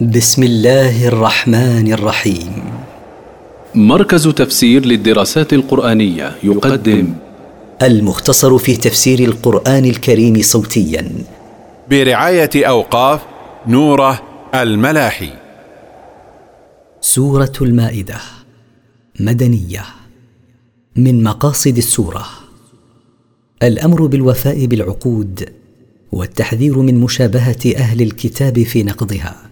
بسم الله الرحمن الرحيم. مركز تفسير للدراسات القرآنية يقدم المختصر في تفسير القرآن الكريم صوتيا. برعاية أوقاف نوره الملاحي. سورة المائدة مدنية من مقاصد السورة. الأمر بالوفاء بالعقود والتحذير من مشابهة أهل الكتاب في نقضها.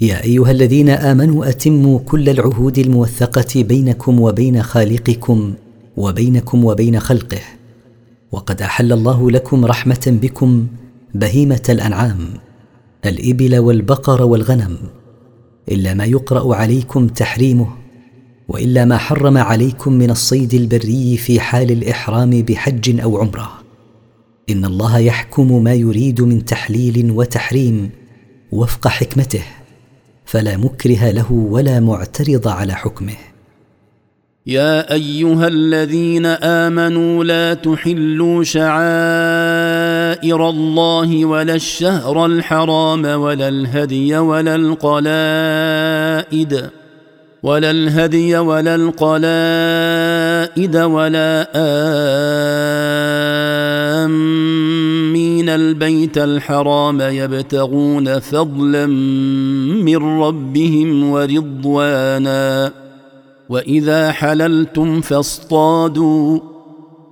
يا أيها الذين آمنوا أتموا كل العهود الموثقة بينكم وبين خالقكم وبينكم وبين خلقه وقد أحل الله لكم رحمة بكم بهيمة الأنعام الإبل والبقر والغنم إلا ما يقرأ عليكم تحريمه وإلا ما حرم عليكم من الصيد البري في حال الإحرام بحج أو عمرة. إن الله يحكم ما يريد من تحليل وتحريم وفق حكمته. فلا مكره له ولا معترض على حكمه. يا أيها الذين آمنوا لا تحلوا شعائر الله ولا الشهر الحرام ولا الهدي ولا القلائد ولا الهدي ولا القلائد ولا آمين البيت الحرام يبتغون فضلا من ربهم ورضوانا. وإذا حللتم فاصطادوا.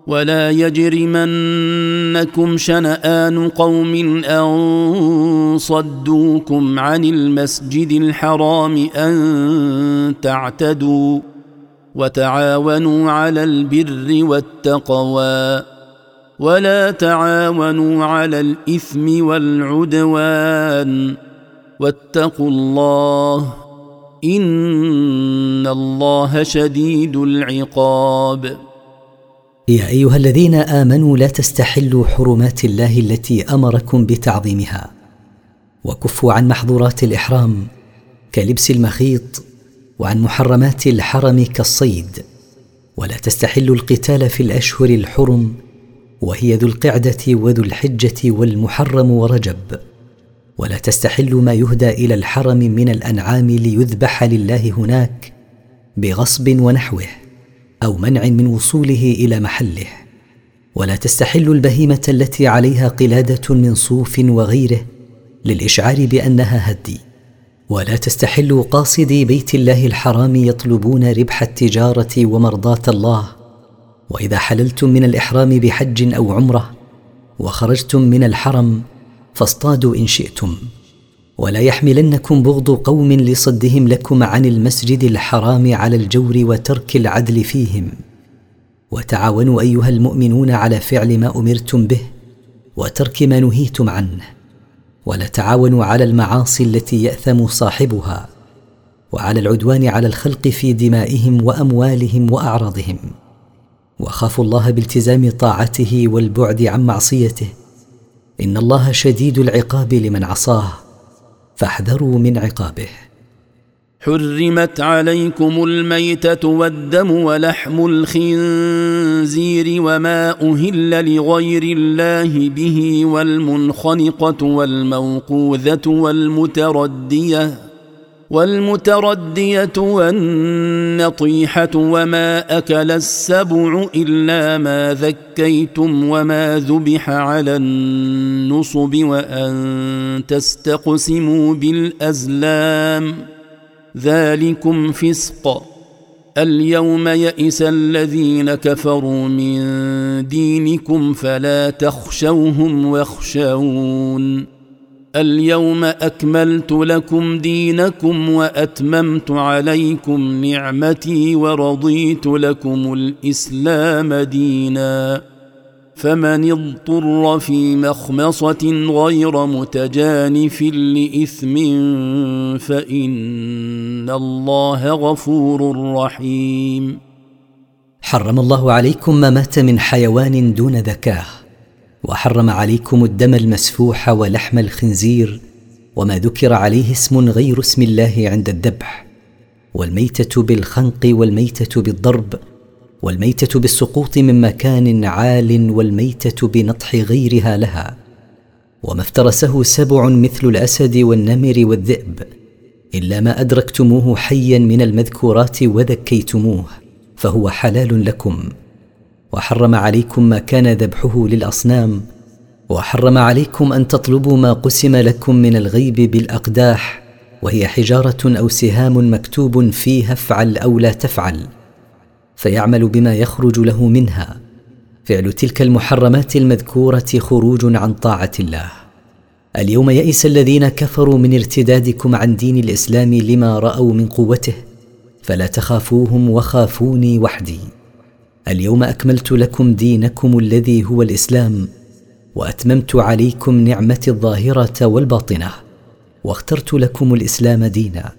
ولا يجرمنكم شنآن قوم أن صدوكم عن المسجد الحرام أن تعتدوا. وتعاونوا على البر والتقوى. ولا تعاونوا على الإثم والعدوان واتقوا الله إن الله شديد العقاب. يا أيها الذين آمنوا لا تستحلوا حرمات الله التي أمركم بتعظيمها وكفوا عن محظورات الإحرام كلبس المخيط وعن محرمات الحرم كالصيد ولا تستحلوا القتال في الأشهر الحرم وهي ذو القعدة وذو الحجة والمحرم ورجب. ولا تستحلوا ما يهدى إلى الحرم من الأنعام ليذبح لله هناك بغصب ونحوه أو منع من وصوله إلى محله. ولا تستحلوا البهيمة التي عليها قلادة من صوف وغيره للإشعار بأنها هدي. ولا تستحلوا قاصدي بيت الله الحرام يطلبون ربح التجارة ومرضاة الله وإذا حللتم من الإحرام بحج أو عمرة وخرجتم من الحرم فاصطادوا إن شئتم. ولا يحملنكم بغض قوم لصدهم لكم عن المسجد الحرام على الجور وترك العدل فيهم. وتعاونوا أيها المؤمنون على فعل ما أمرتم به وترك ما نهيتم عنه. ولا تعاونوا على المعاصي التي يأثم صاحبها وعلى العدوان على الخلق في دمائهم وأموالهم وأعراضهم. وخافوا الله بالتزام طاعته والبعد عن معصيته. إن الله شديد العقاب لمن عصاه فاحذروا من عقابه. حرمت عليكم الميتة والدم ولحم الخنزير وما أهل لغير الله به والمنخنقة والموقوذة والمتردية. والمتردية والنطيحة وما أكل السبع إلا ما ذكيتم وما ذبح على النصب وأن تستقسموا بالأزلام. ذلكم فسق. اليوم يئس الذين كفروا من دينكم فلا تخشوهم واخشون. اليوم أكملت لكم دينكم وأتممت عليكم نعمتي ورضيت لكم الإسلام دينا. فمن اضطر في مخمصة غير متجانف لإثم فإن الله غفور رحيم. حرم الله عليكم ما مات من حيوان دون ذكاه. وحرم عليكم الدم المسفوح ولحم الخنزير وما ذكر عليه اسم غير اسم الله عند الذبح والميتة بالخنق والميتة بالضرب والميتة بالسقوط من مكان عال والميتة بنطح غيرها لها وما افترسه سبع مثل الأسد والنمر والذئب إلا ما أدركتموه حيا من المذكورات وذكيتموه فهو حلال لكم. وحرم عليكم ما كان ذبحه للأصنام وحرم عليكم أن تطلبوا ما قسم لكم من الغيب بالأقداح وهي حجارة أو سهام مكتوب فيها افعل أو لا تفعل فيعمل بما يخرج له منها. فعل تلك المحرمات المذكورة خروج عن طاعة الله. اليوم يئس الذين كفروا من ارتدادكم عن دين الإسلام لما رأوا من قوته فلا تخافوهم وخافوني وحدي. اليوم أكملت لكم دينكم الذي هو الإسلام وأتممت عليكم نعمتي الظاهرة والباطنة واخترت لكم الإسلام دينا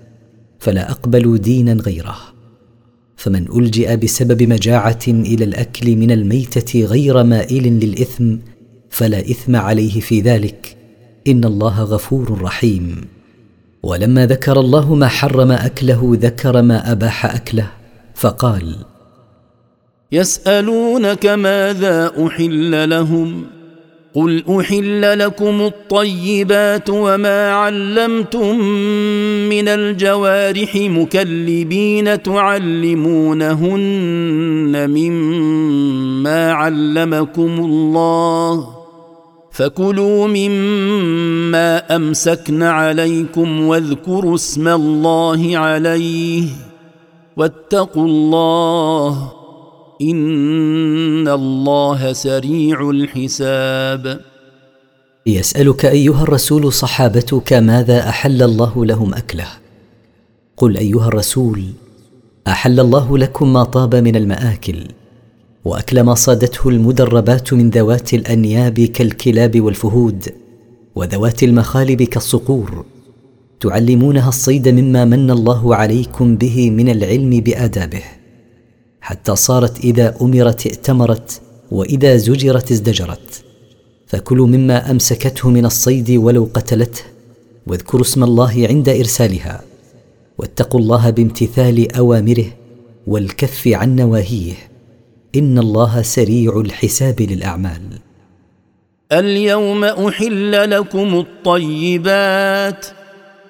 فلا أقبل دينا غيره. فمن ألجئ بسبب مجاعة إلى الأكل من الميتة غير مائل للإثم فلا إثم عليه في ذلك إن الله غفور رحيم. ولما ذكر الله ما حرم أكله ذكر ما أباح أكله فقال يسألونك ماذا أحل لهم قل أحل لكم الطيبات وما علمتم من الجوارح مكلبين تعلمونهن مما علمكم الله فكلوا مما أمسكن عليكم واذكروا اسم الله عليه واتقوا الله إن الله سريع الحساب. يسألك أيها الرسول صحابتك ماذا أحل الله لهم أكله؟ قل أيها الرسول أحل الله لكم ما طاب من المآكل وأكل ما صادته المدربات من ذوات الأنياب كالكلاب والفهود وذوات المخالب كالصقور. تعلمونها الصيد مما من الله عليكم به من العلم بآدابه. حتى صارت إذا أمرت ائتمرت وإذا زجرت ازدجرت. فكلوا مما أمسكته من الصيد ولو قتلته واذكروا اسم الله عند إرسالها واتقوا الله بامتثال أوامره والكف عن نواهيه. إن الله سريع الحساب للأعمال. اليوم أحل لكم الطيبات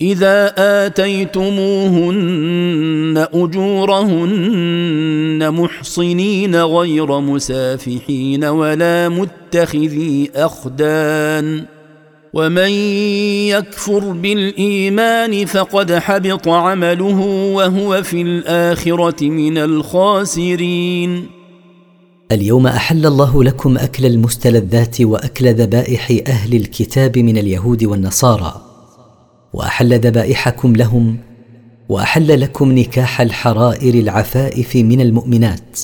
إذا آتيتموهن أجورهن محصنين غير مسافحين ولا متخذي أخدان ومن يكفر بالإيمان فقد حبط عمله وهو في الآخرة من الخاسرين. اليوم أحل الله لكم أكل المستلذات وأكل ذبائح أهل الكتاب من اليهود والنصارى. وأحل ذبائحكم لهم وأحل لكم نكاح الحرائر العفائف من المؤمنات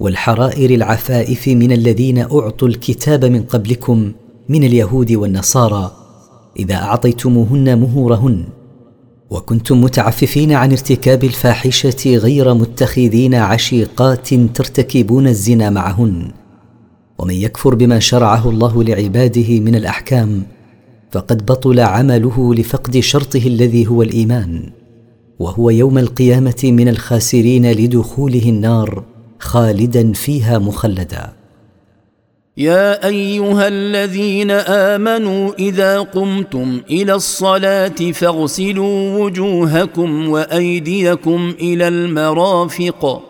والحرائر العفائف من الذين أعطوا الكتاب من قبلكم من اليهود والنصارى إذا أعطيتموهن مهورهن وكنتم متعففين عن ارتكاب الفاحشة غير متخذين عشيقات ترتكبون الزنا معهن ومن يكفر بما شرعه الله لعباده من الأحكام فقد بطل عمله لفقد شرطه الذي هو الإيمان وهو يوم القيامة من الخاسرين لدخوله النار خالدا فيها مخلدا. يا أيها الذين آمنوا إذا قمتم إلى الصلاة فاغسلوا وجوهكم وأيديكم إلى المرافق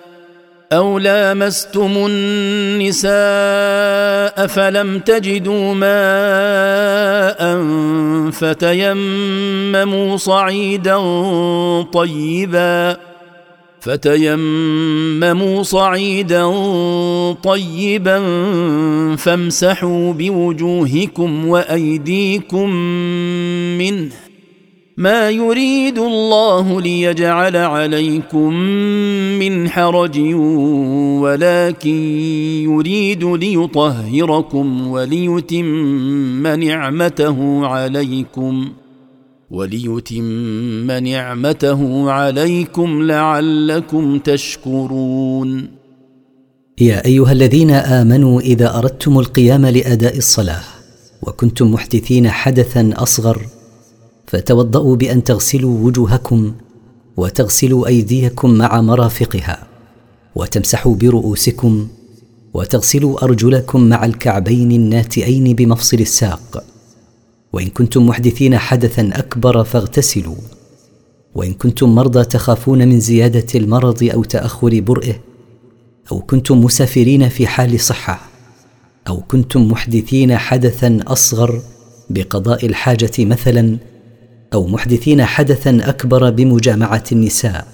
أو لامستم النساء فلم تجدوا ماء فتيمموا صعيدا طيبا فتيمموا صعيدا طيبا فامسحوا بوجوهكم وايديكم منه ما يريد الله ليجعل عليكم من حرج ولكن يريد ليطهركم وليتم نعمته عليكم وليتم نعمته عليكم لعلكم تشكرون. يا أيها الذين آمنوا إذا أردتم القيام لأداء الصلاة وكنتم محدثين حدثا أصغر فتوضأوا بأن تغسلوا وجوهكم وتغسلوا أيديكم مع مرافقها وتمسحوا برؤوسكم وتغسلوا أرجلكم مع الكعبين الناتئين بمفصل الساق. وإن كنتم محدثين حدثا أكبر فاغتسلوا. وإن كنتم مرضى تخافون من زيادة المرض أو تأخر برئه. أو كنتم مسافرين في حال صحة. أو كنتم محدثين حدثا أصغر بقضاء الحاجة مثلا أو محدثين حدثا أكبر بمجامعة النساء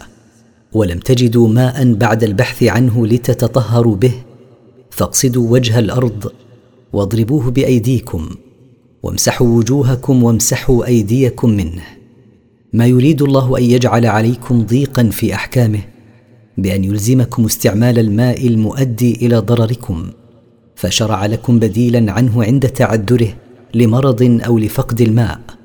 ولم تجدوا ماء بعد البحث عنه لتتطهروا به فاقصدوا وجه الأرض واضربوه بأيديكم وامسحوا وجوهكم وامسحوا أيديكم منه. ما يريد الله أن يجعل عليكم ضيقا في أحكامه بأن يلزمكم استعمال الماء المؤدي إلى ضرركم فشرع لكم بديلا عنه عند تعذره لمرض أو لفقد الماء.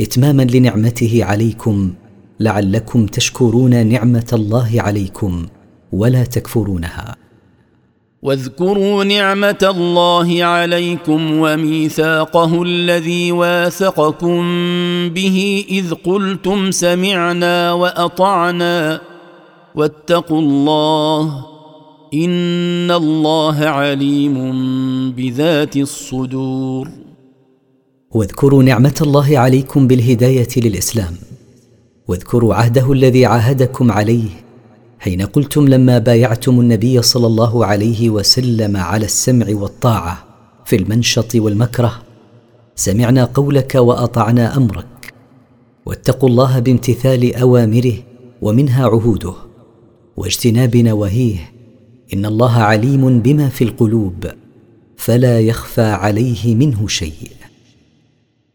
إتماما لنعمته عليكم لعلكم تشكرون نعمة الله عليكم ولا تكفرونها. واذكروا نعمة الله عليكم وميثاقه الذي واثقكم به إذ قلتم سمعنا وأطعنا واتقوا الله إن الله عليم بذات الصدور. واذكروا نعمة الله عليكم بالهداية للإسلام. واذكروا عهده الذي عاهدكم عليه حين قلتم لما بايعتم النبي صلى الله عليه وسلم على السمع والطاعة في المنشط والمكره. سمعنا قولك وأطعنا أمرك. واتقوا الله بامتثال أوامره ومنها عهوده. واجتناب نواهيه. إن الله عليم بما في القلوب. فلا يخفى عليه منه شيء.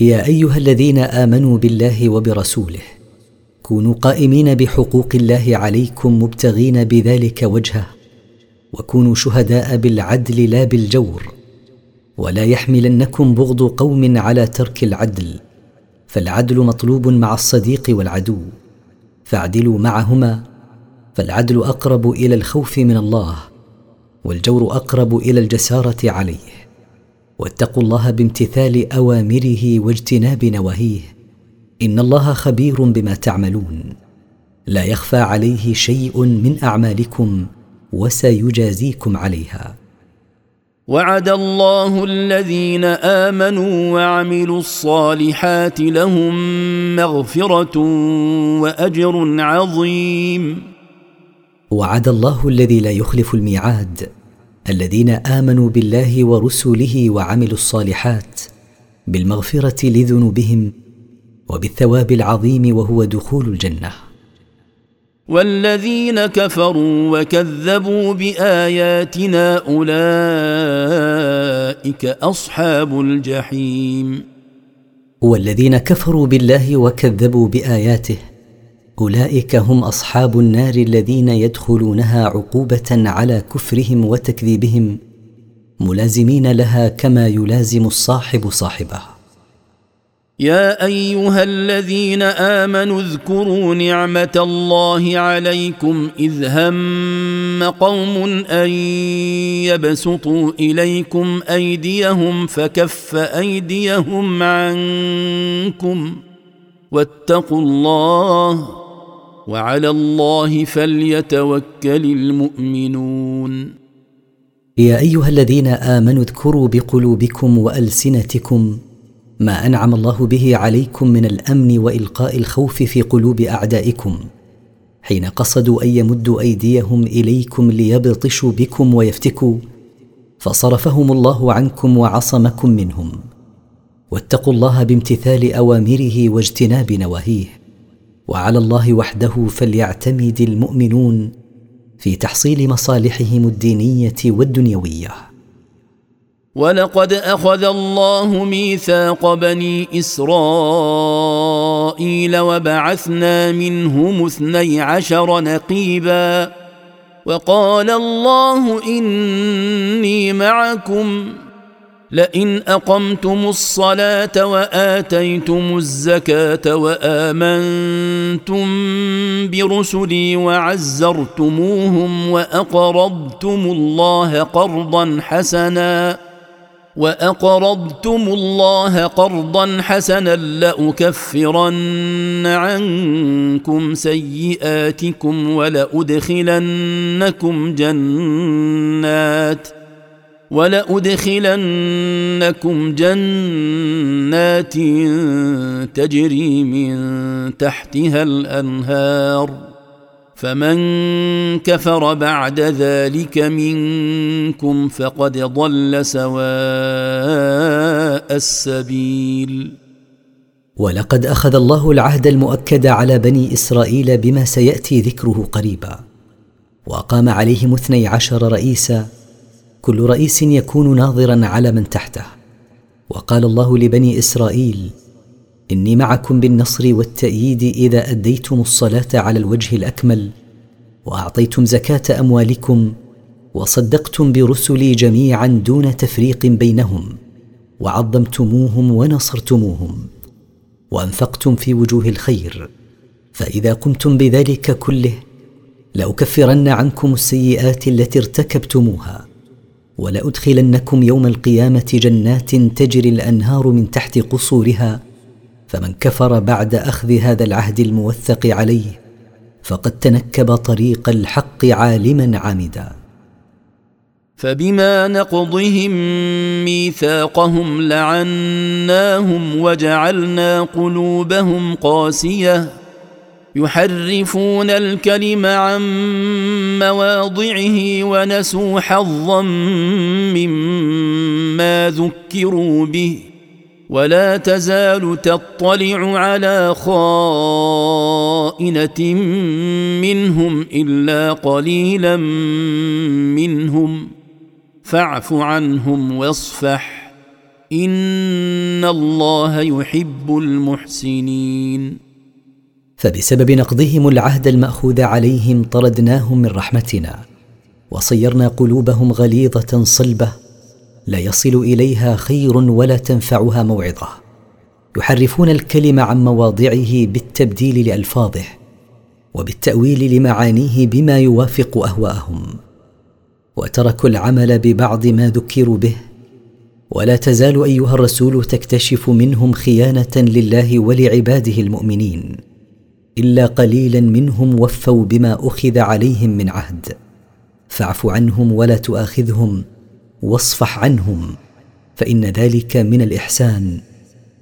يا أيها الذين آمنوا بالله وبرسوله كونوا قائمين بحقوق الله عليكم مبتغين بذلك وجهه وكونوا شهداء بالعدل لا بالجور ولا يحملنكم بغض قوم على ترك العدل فالعدل مطلوب مع الصديق والعدو فاعدلوا معهما فالعدل أقرب إلى الخوف من الله والجور أقرب إلى الجسارة عليه. واتقوا الله بامتثال أوامره واجتناب نواهيه. إن الله خبير بما تعملون. لا يخفى عليه شيء من أعمالكم وسيجازيكم عليها. وعد الله الذين آمنوا وعملوا الصالحات لهم مغفرة وأجر عظيم. وعد الله الذي لا يخلف الميعاد. الذين آمنوا بالله ورسله وعملوا الصالحات بالمغفرة لذنوبهم وبالثواب العظيم وهو دخول الجنة. والذين كفروا وكذبوا بآياتنا أولئك أصحاب الجحيم. والذين كفروا بالله وكذبوا بآياته أولئك هم أصحاب النار الذين يدخلونها عقوبة على كفرهم وتكذيبهم ملازمين لها كما يلازم الصاحب صاحبه. يا أيها الذين آمنوا اذكروا نعمة الله عليكم إذ هم قوم أن يبسطوا إليكم أيديهم فكف أيديهم عنكم واتقوا الله وعلى الله فليتوكل المؤمنون. يا أيها الذين آمنوا اذكروا بقلوبكم وألسنتكم ما أنعم الله به عليكم من الأمن وإلقاء الخوف في قلوب أعدائكم حين قصدوا أن يمدوا أيديهم إليكم ليبطشوا بكم ويفتكوا فصرفهم الله عنكم وعصمكم منهم. واتقوا الله بامتثال أوامره واجتناب نواهيه. وعلى الله وحده فليعتمد المؤمنون في تحصيل مصالحهم الدينية والدنيوية. ولقد أخذ الله ميثاق بني إسرائيل وبعثنا منهم اثني عشر نقيبا. وقال الله إني معكم لئن أقمتم الصلاة وآتيتم الزكاة وآمنتم برسلي وعزرتموهم وأقرضتم الله قرضا حسنا وأقرضتم الله قرضا حسنا لأكفرن عنكم سيئاتكم ولأدخلنكم جنات ولأدخلنكم جنات تجري من تحتها الأنهار فمن كفر بعد ذلك منكم فقد ضل سواء السبيل. ولقد أخذ الله العهد المؤكد على بني إسرائيل بما سيأتي ذكره قريبا. وأقام عليهم اثني عشر رئيسا كل رئيس يكون ناظرا على من تحته. وقال الله لبني إسرائيل إني معكم بالنصر والتأييد إذا أديتم الصلاة على الوجه الأكمل وأعطيتم زكاة أموالكم وصدقتم برسلي جميعا دون تفريق بينهم وعظمتموهم ونصرتموهم وأنفقتم في وجوه الخير. فإذا قمتم بذلك كله لأكفرن عنكم السيئات التي ارتكبتموها. ولأدخلنكم يوم القيامة جنات تجري الأنهار من تحت قصورها فمن كفر بعد أخذ هذا العهد الموثق عليه فقد تنكب طريق الحق عالما عامدا فبما نقضهم ميثاقهم لعناهم وجعلنا قلوبهم قاسية. يحرفون الكلم عن مواضعه ونسوا حظا مما ذكروا به. ولا تزال تطلع على خائنة منهم إلا قليلا منهم. فاعف عنهم واصفح. إن الله يحب المحسنين. فبسبب نقضهم العهد المأخوذ عليهم طردناهم من رحمتنا وصيرنا قلوبهم غليظة صلبة لا يصل إليها خير ولا تنفعها موعظة. يحرفون الكلم عن مواضعه بالتبديل لألفاظه وبالتأويل لمعانيه بما يوافق أهواءهم. وتركوا العمل ببعض ما ذكروا به ولا تزال أيها الرسول تكتشف منهم خيانة لله ولعباده المؤمنين. إلا قليلا منهم وفوا بما أخذ عليهم من عهد. فاعف عنهم ولا تؤاخذهم واصفح عنهم فإن ذلك من الإحسان.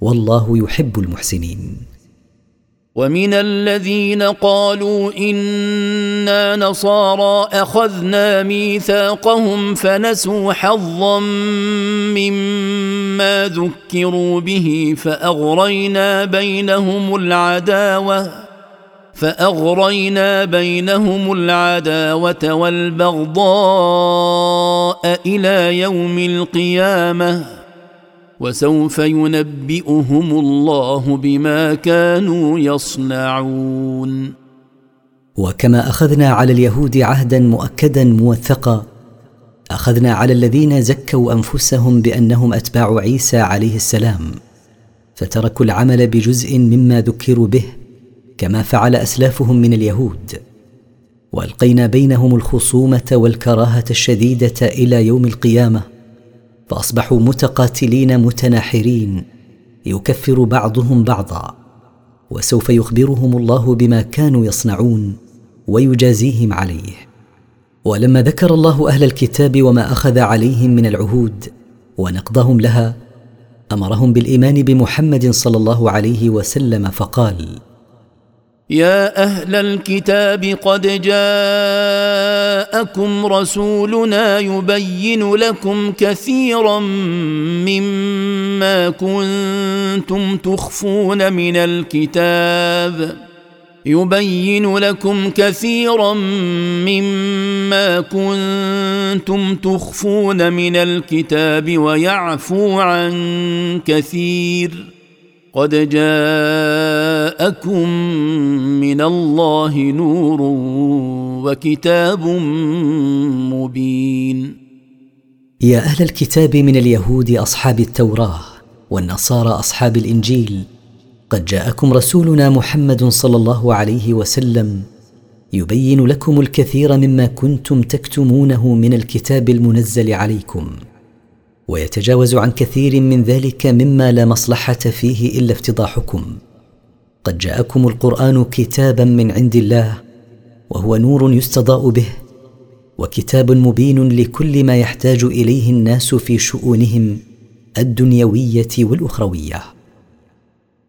والله يحب المحسنين. ومن الذين قالوا إنا نصارى أخذنا ميثاقهم فنسوا حظا مما ذكروا به فأغرينا بينهم العداوة. فأغرينا بينهم العداوة والبغضاء إلى يوم القيامة وسوف ينبئهم الله بما كانوا يصنعون. وكما أخذنا على اليهود عهدا مؤكدا موثقا أخذنا على الذين زكوا أنفسهم بأنهم أتباع عيسى عليه السلام فتركوا العمل بجزء مما ذكروا به كما فعل أسلافهم من اليهود. وألقينا بينهم الخصومة والكراهة الشديدة إلى يوم القيامة فأصبحوا متقاتلين متناحرين يكفر بعضهم بعضا وسوف يخبرهم الله بما كانوا يصنعون ويجازيهم عليه. ولما ذكر الله أهل الكتاب وما أخذ عليهم من العهود ونقضهم لها أمرهم بالإيمان بمحمد صلى الله عليه وسلم فقال يا أهل الكتاب قد جاءكم رسولنا يبين لكم كثيرا مما كنتم تخفون من الكتاب. يبين لكم كثيرا مما كنتم تخفون من الكتاب ويعفو عن كثير. قد جاءكم من الله نور وكتاب مبين. يا أهل الكتاب من اليهود أصحاب التوراة والنصارى أصحاب الإنجيل قد جاءكم رسولنا محمد صلى الله عليه وسلم يبين لكم الكثير مما كنتم تكتمونه من الكتاب المنزل عليكم. ويتجاوز عن كثير من ذلك مما لا مصلحة فيه إلا افتضاحكم. قد جاءكم القرآن كتابا من عند الله وهو نور يستضاء به وكتاب مبين لكل ما يحتاج إليه الناس في شؤونهم الدنيوية والأخروية.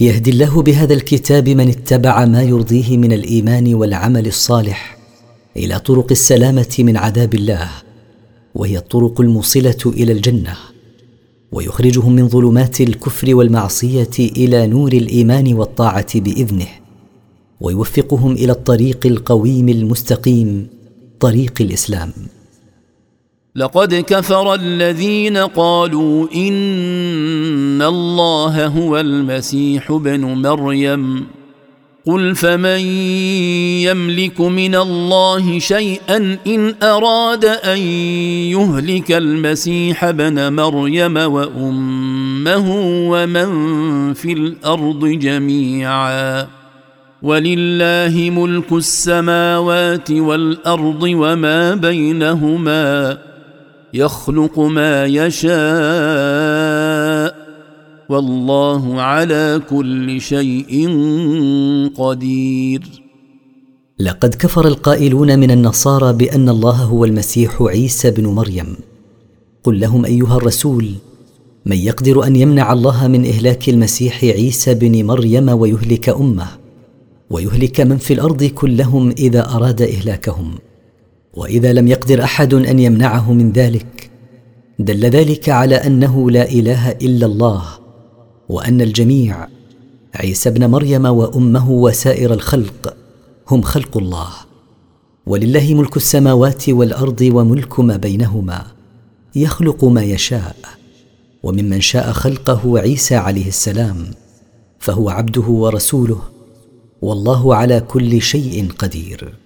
يهدي الله بهذا الكتاب من اتبع ما يرضيه من الإيمان والعمل الصالح إلى طرق السلامة من عذاب الله وهي الطرق الموصلة إلى الجنة ويخرجهم من ظلمات الكفر والمعصية إلى نور الإيمان والطاعة بإذنه ويوفقهم إلى الطريق القويم المستقيم طريق الإسلام. لقد كفر الذين قالوا إن الله هو المسيح ابن مريم. قل فمن يملك من الله شيئا إن أراد أن يهلك المسيح ابن مريم وأمه ومن في الأرض جميعا. ولله ملك السماوات والأرض وما بينهما. يخلق ما يشاء والله على كل شيء قدير. لقد كفر القائلون من النصارى بأن الله هو المسيح عيسى بن مريم. قل لهم أيها الرسول من يقدر أن يمنع الله من إهلاك المسيح عيسى بن مريم ويهلك أمه ويهلك من في الأرض كلهم إذا أراد إهلاكهم؟ وإذا لم يقدر أحد أن يمنعه من ذلك دل ذلك على أنه لا إله إلا الله وأن الجميع عيسى ابن مريم وأمه وسائر الخلق هم خلق الله. ولله ملك السماوات والأرض وملك ما بينهما يخلق ما يشاء وممن شاء خلقه عيسى عليه السلام فهو عبده ورسوله والله على كل شيء قدير.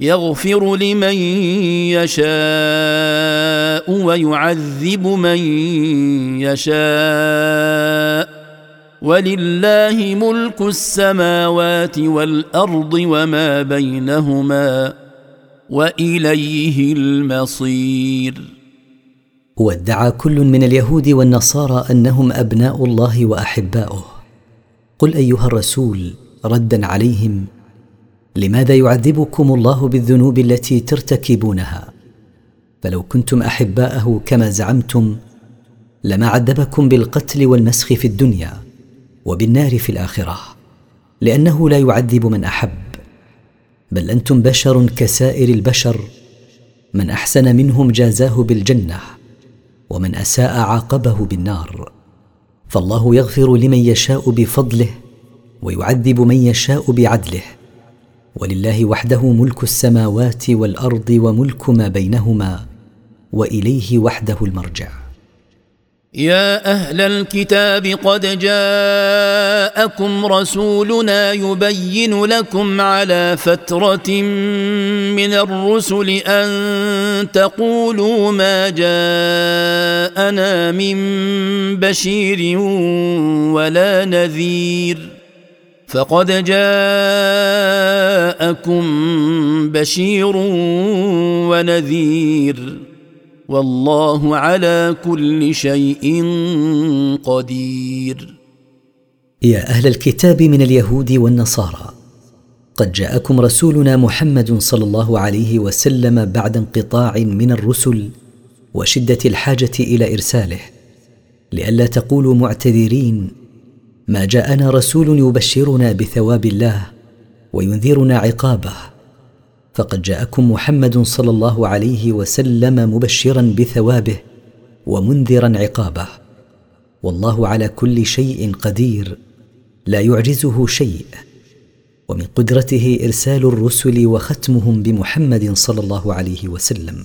يغفر لمن يشاء ويعذب من يشاء. ولله ملك السماوات والأرض وما بينهما وإليه المصير. وادعى كل من اليهود والنصارى أنهم أبناء الله وأحباؤه. قل أيها الرسول ردا عليهم لماذا يعذبكم الله بالذنوب التي ترتكبونها؟ فلو كنتم أحباءه كما زعمتم لما عذبكم بالقتل والمسخ في الدنيا وبالنار في الآخرة لأنه لا يعذب من أحب. بل أنتم بشر كسائر البشر من أحسن منهم جازاه بالجنة ومن أساء عاقبه بالنار. فالله يغفر لمن يشاء بفضله ويعذب من يشاء بعدله. ولله وحده ملك السماوات والأرض وملك ما بينهما وإليه وحده المرجع. يا أهل الكتاب قد جاءكم رسولنا يبين لكم على فترة من الرسل أن تقولوا ما جاءنا من بشير ولا نذير. فقد جاءكم بشير ونذير والله على كل شيء قدير. يا أهل الكتاب من اليهود والنصارى قد جاءكم رسولنا محمد صلى الله عليه وسلم بعد انقطاع من الرسل وشدة الحاجة إلى إرساله لئلا تقولوا معتذرين ما جاءنا رسول يبشرنا بثواب الله وينذرنا عقابه. فقد جاءكم محمد صلى الله عليه وسلم مبشرا بثوابه ومنذرا عقابه. والله على كل شيء قدير لا يعجزه شيء. ومن قدرته إرسال الرسل وختمهم بمحمد صلى الله عليه وسلم.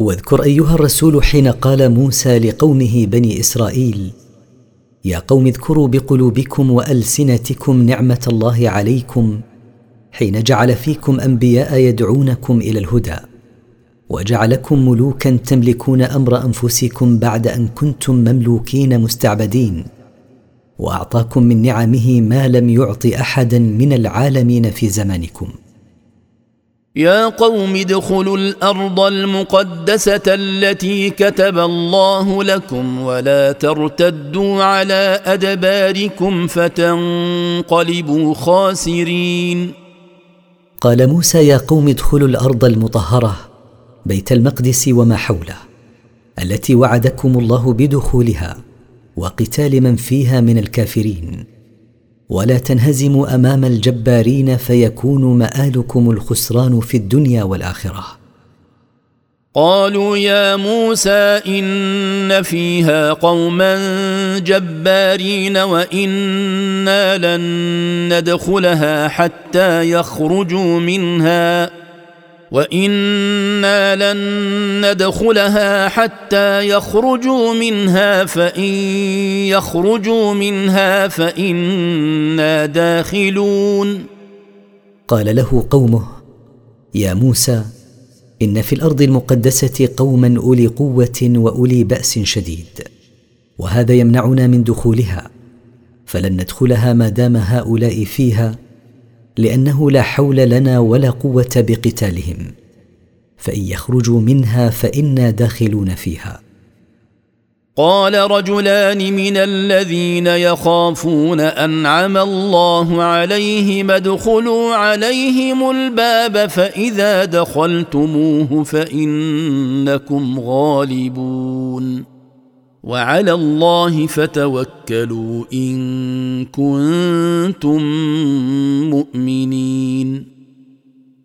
واذكر أيها الرسول حين قال موسى لقومه بني إسرائيل يا قوم اذكروا بقلوبكم وألسنتكم نعمة الله عليكم حين جعل فيكم أنبياء يدعونكم إلى الهدى وجعلكم ملوكا تملكون أمر أنفسكم بعد أن كنتم مملوكين مستعبدين وأعطاكم من نعمه ما لم يعط أحدا من العالمين في زمانكم. يا قوم ادخلوا الأرض المقدسة التي كتب الله لكم ولا ترتدوا على أدباركم فتنقلبوا خاسرين. قال موسى يا قوم ادخلوا الأرض المطهرة بيت المقدس وما حوله التي وعدكم الله بدخولها وقتال من فيها من الكافرين. ولا تنهزموا أمام الجبارين فيكون مآلكم الخسران في الدنيا والآخرة. قالوا يا موسى إن فيها قوما جبارين وإنا لن ندخلها حتى يخرجوا منها. وأنا لن ندخلها حتى يخرجوا منها فان يخرجوا منها فانا داخلون قال له قومه يا موسى ان في الأرض المقدسه قوما اولي قوه واولي باس شديد. وهذا يمنعنا من دخولها فلن ندخلها ما دام هؤلاء فيها لأنه لا حول لنا ولا قوة بقتالهم. فإن يخرجوا منها فإنا داخلون فيها. قال رجلان من الذين يخافون أنعم الله عليهم ادخلوا عليهم الباب فإذا دخلتموه فإنكم غالبون. وعلى الله فتوكلوا إن كنتم مؤمنين.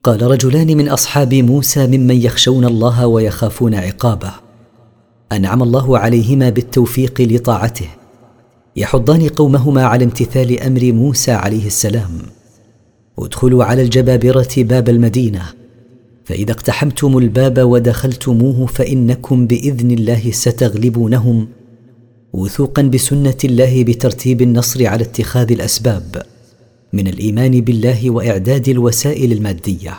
قال رجلان من أصحاب موسى ممن يخشون الله ويخافون عقابه. أنعم الله عليهما بالتوفيق لطاعته. يحضان قومهما على امتثال أمر موسى عليه السلام. ادخلوا على الجبابرة باب المدينة. فإذا اقتحمتم الباب ودخلتموه فإنكم بإذن الله ستغلبونهم وثوقا بسنة الله بترتيب النصر على اتخاذ الأسباب من الإيمان بالله وإعداد الوسائل المادية.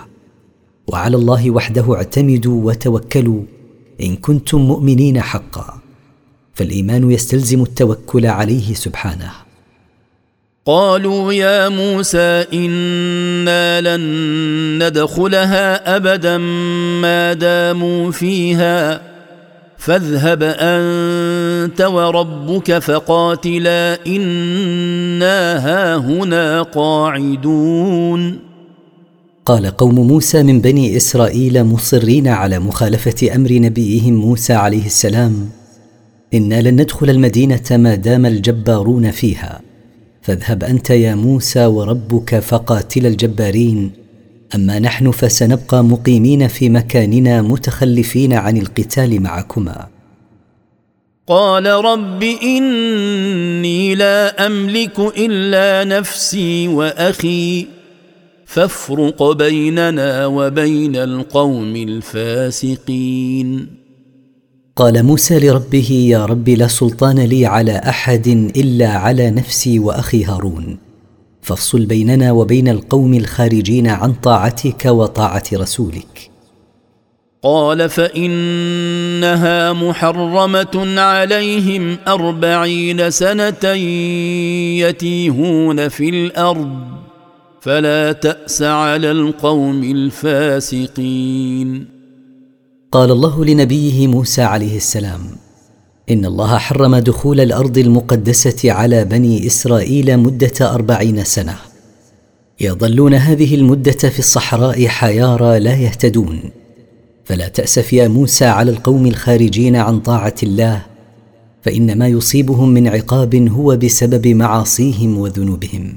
وعلى الله وحده اعتمدوا وتوكلوا إن كنتم مؤمنين حقا. فالإيمان يستلزم التوكل عليه سبحانه. قالوا يا موسى إنا لن ندخلها أبدا ما داموا فيها فاذهب أنت وربك فقاتلا إنا هاهنا قاعدون. قال قوم موسى من بني إسرائيل مصرين على مخالفة أمر نبيهم موسى عليه السلام إنا لن ندخل المدينة ما دام الجبارون فيها. فاذهب أنت يا موسى وربك فقاتل الجبارين. أما نحن فسنبقى مقيمين في مكاننا متخلفين عن القتال معكما. قال رب إني لا أملك إلا نفسي وأخي. فافرق بيننا وبين القوم الفاسقين. قال موسى لربه يا رب لا سلطان لي على أحد إلا على نفسي وأخي هارون. فافصل بيننا وبين القوم الخارجين عن طاعتك وطاعة رسولك. قال فإنها محرمة عليهم أربعين سنة يتيهون في الأرض فلا تأس على القوم الفاسقين. قال الله لنبيه موسى عليه السلام إن الله حرم دخول الأرض المقدسة على بني إسرائيل مدة أربعين سنة. يظلون هذه المدة في الصحراء حيارى لا يهتدون. فلا تاسف يا موسى على القوم الخارجين عن طاعة الله فان ما يصيبهم من عقاب هو بسبب معاصيهم وذنوبهم.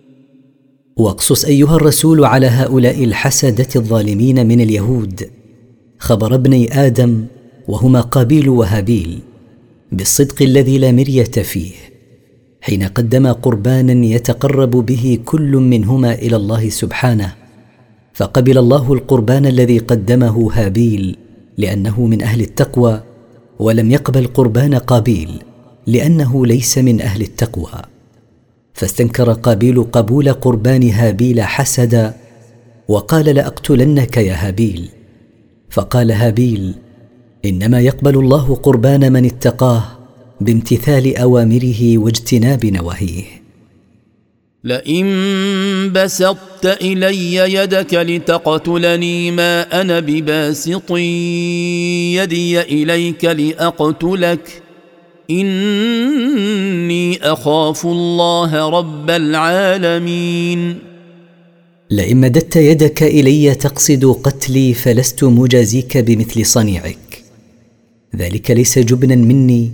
واقصص أيها الرسول على هؤلاء الحسدة الظالمين من اليهود. خبر ابني آدم وهما قابيل وهابيل بالصدق الذي لا مرية فيه حين قدما قربانا يتقرب به كل منهما إلى الله سبحانه فقبل الله القربان الذي قدمه هابيل لأنه من أهل التقوى ولم يقبل قربان قابيل لأنه ليس من أهل التقوى. فاستنكر قابيل قبول قربان هابيل حسدا وقال لاقتلنك يا هابيل. فقال هابيل إنما يقبل الله قربان من اتقاه بامتثال أوامره واجتناب نواهيه. لئن بسطت إلي يدك لتقتلني ما أنا بباسط يدي إليك لأقتلك. إني أخاف الله رب العالمين. لئن مددت يدك إلي تقصد قتلي فلست مجازيك بمثل صنيعك. ذلك ليس جبنا مني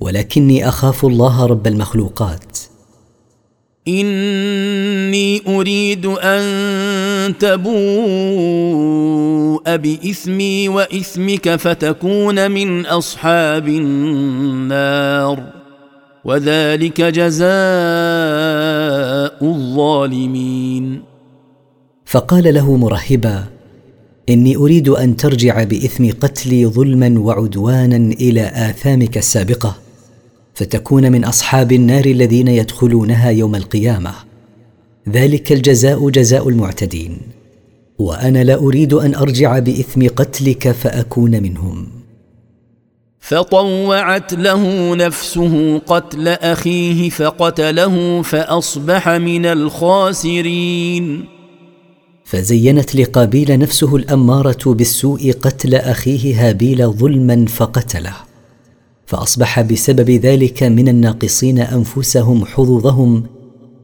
ولكني أخاف الله رب المخلوقات. إني أريد أن تبوء بإثمي وإثمك فتكون من أصحاب النار. وذلك جزاء الظالمين. فقال له مرهبا إني أريد أن ترجع بإثم قتلي ظلما وعدوانا إلى آثامك السابقة فتكون من أصحاب النار الذين يدخلونها يوم القيامة. ذلك الجزاء جزاء المعتدين وأنا لا أريد أن أرجع بإثم قتلك فأكون منهم. فطوعت له نفسه قتل أخيه فقتله فأصبح من الخاسرين. فزينت لقابيل نفسه الأمارة بالسوء قتل أخيه هابيل ظلما فقتله فأصبح بسبب ذلك من الناقصين أنفسهم حظوظهم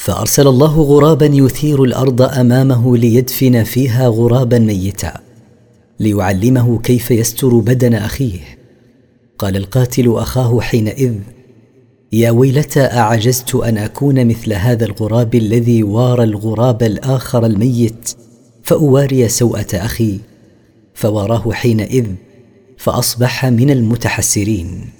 فأرسل الله غرابا يثير الأرض أمامه ليدفن فيها غرابا ميتا ليعلمه كيف يستر بدن أخيه. قال القاتل أخاه حينئذ يا ويلتى أعجزت أن أكون مثل هذا الغراب الذي وارى الغراب الآخر الميت فأواري سوءة أخي فواراه حينئذ فأصبح من المتحسرين.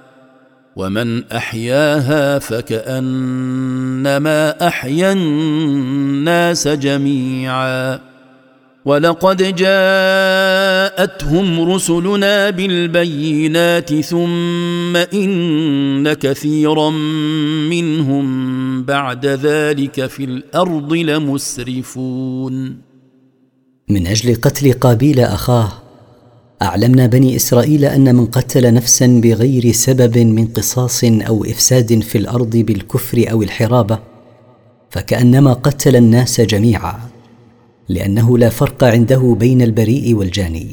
ومن احياها فكانما احيا الناس جميعا ولقد جاءتهم رسلنا بالبينات ثم ان كثيرا منهم بعد ذلك في الأرض لمسرفون من أجل قتل قابيل أخاه أعلمنا بني إسرائيل أن من قتل نفسا بغير سبب من قصاص أو إفساد في الأرض بالكفر أو الحرابة فكأنما قتل الناس جميعا لأنه لا فرق عنده بين البريء والجاني.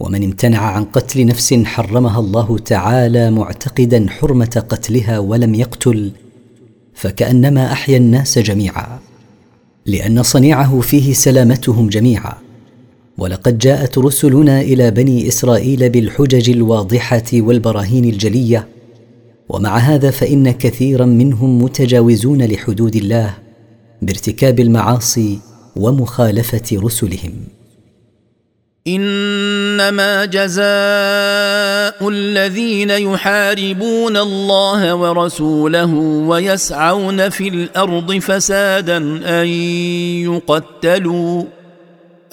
ومن امتنع عن قتل نفس حرمها الله تعالى معتقدا حرمة قتلها ولم يقتل فكأنما أحيا الناس جميعا لأن صنيعه فيه سلامتهم جميعا. ولقد جاءت رسلنا إلى بني إسرائيل بالحجج الواضحة والبراهين الجلية. ومع هذا فإن كثيرا منهم متجاوزون لحدود الله بارتكاب المعاصي ومخالفة رسلهم. إنما جزاء الذين يحاربون الله ورسوله ويسعون في الأرض فسادا أن يقتلوا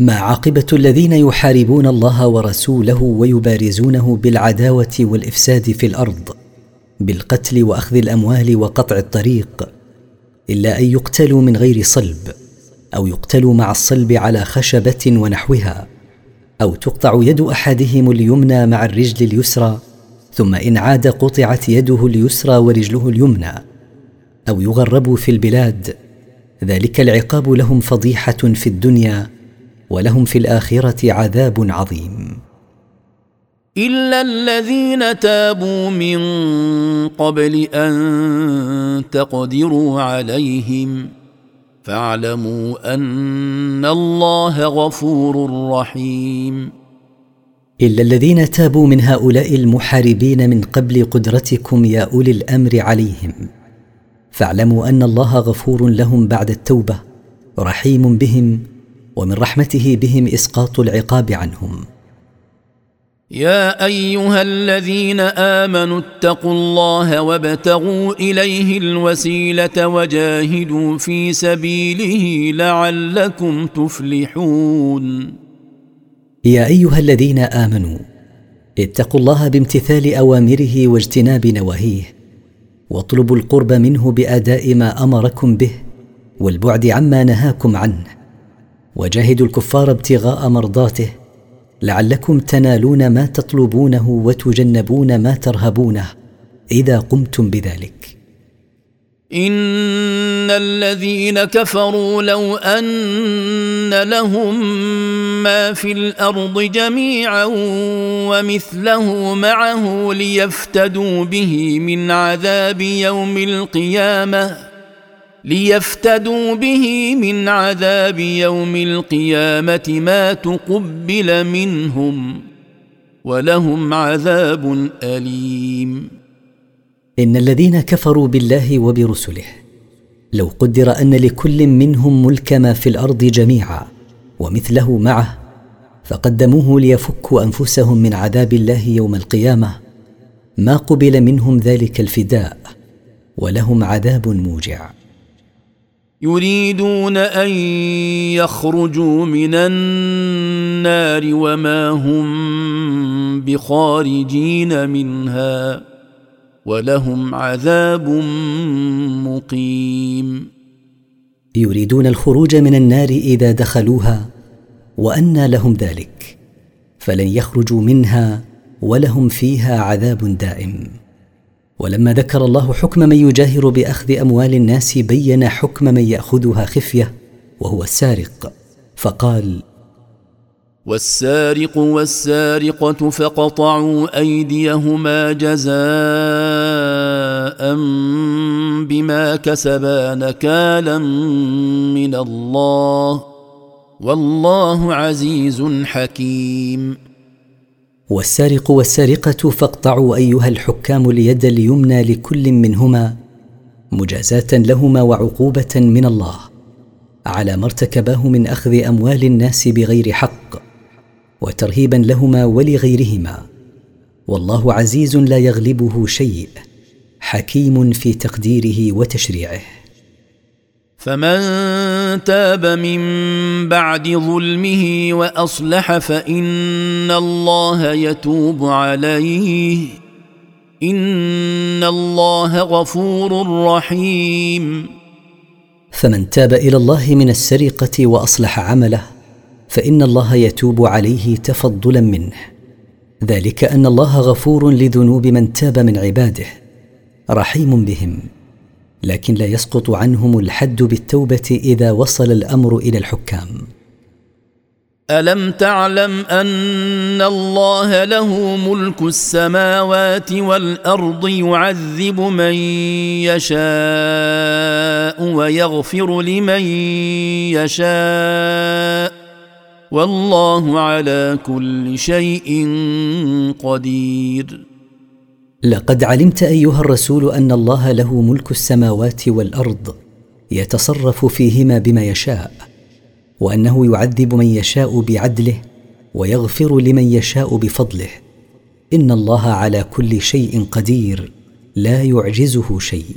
ما عاقبة الذين يحاربون الله ورسوله ويبارزونه بالعداوة والإفساد في الأرض بالقتل وأخذ الأموال وقطع الطريق إلا أن يقتلوا من غير صلب أو يقتلوا مع الصلب على خشبة ونحوها أو تقطع يد أحدهم اليمنى مع الرجل اليسرى ثم إن عاد قطعت يده اليسرى ورجله اليمنى أو يغربوا في البلاد ذلك العقاب لهم فضيحة في الدنيا ولهم في الآخرة عذاب عظيم. الا الذين تابوا من قبل ان تقدروا عليهم فاعلموا ان الله غفور رحيم. الا الذين تابوا من هؤلاء المحاربين من قبل قدرتكم يا اولي الامر عليهم. فاعلموا ان الله غفور لهم بعد التوبه رحيم بهم. ومن رحمته بهم إسقاط العقاب عنهم. يا أيها الذين آمنوا اتقوا الله وابتغوا إليه الوسيلة وجاهدوا في سبيله لعلكم تفلحون. يا أيها الذين آمنوا اتقوا الله بامتثال أوامره واجتناب نواهيه واطلبوا القرب منه بأداء ما أمركم به والبعد عما نهاكم عنه وجاهدوا الكفار ابتغاء مرضاته لعلكم تنالون ما تطلبونه وتجنبون ما ترهبونه إذا قمتم بذلك. إن الذين كفروا لو أن لهم ما في الأرض جميعا ومثله معه ليفتدوا به من عذاب يوم القيامة. ليفتدوا به من عذاب يوم القيامة ما تقبل منهم ولهم عذاب أليم. إن الذين كفروا بالله وبرسله لو قدر أن لكل منهم ملك ما في الأرض جميعا ومثله معه فقدموه ليفكوا أنفسهم من عذاب الله يوم القيامة ما قبل منهم ذلك الفداء ولهم عذاب موجع. يريدون أن يخرجوا من النار وما هم بخارجين منها ولهم عذاب مقيم. يريدون الخروج من النار إذا دخلوها وانى لهم ذلك فلن يخرجوا منها ولهم فيها عذاب دائم. ولما ذكر الله حكم من يجاهر بأخذ أموال الناس بين حكم من يأخذها خفية وهو السارق. فقال والسارق والسارقة فقطعوا أيديهما جزاء بما كسبا نكالا من الله. والله عزيز حكيم. والسارق والسارقة فاقطعوا أيها الحكام اليد اليمنى لكل منهما مجازاة لهما وعقوبة من الله على ما ارتكباه من أخذ أموال الناس بغير حق وترهيبا لهما ولغيرهما والله عزيز لا يغلبه شيء حكيم في تقديره وتشريعه فمن تاب من بعد ظلمه وأصلح فإن الله يتوب عليه. إن الله غفور رحيم. فمن تاب إلى الله من السرقة وأصلح عمله فإن الله يتوب عليه تفضلا منه. ذلك أن الله غفور لذنوب من تاب من عباده رحيم بهم. لكن لا يسقط عنهم الحد بالتوبة إذا وصل الأمر إلى الحكام. ألم تعلم أن الله له ملك السماوات والأرض يعذب من يشاء ويغفر لمن يشاء؟ والله على كل شيء قدير. لقد علمت أيها الرسول أن الله له ملك السماوات والأرض يتصرف فيهما بما يشاء وأنه يعذب من يشاء بعدله ويغفر لمن يشاء بفضله. إن الله على كل شيء قدير لا يعجزه شيء.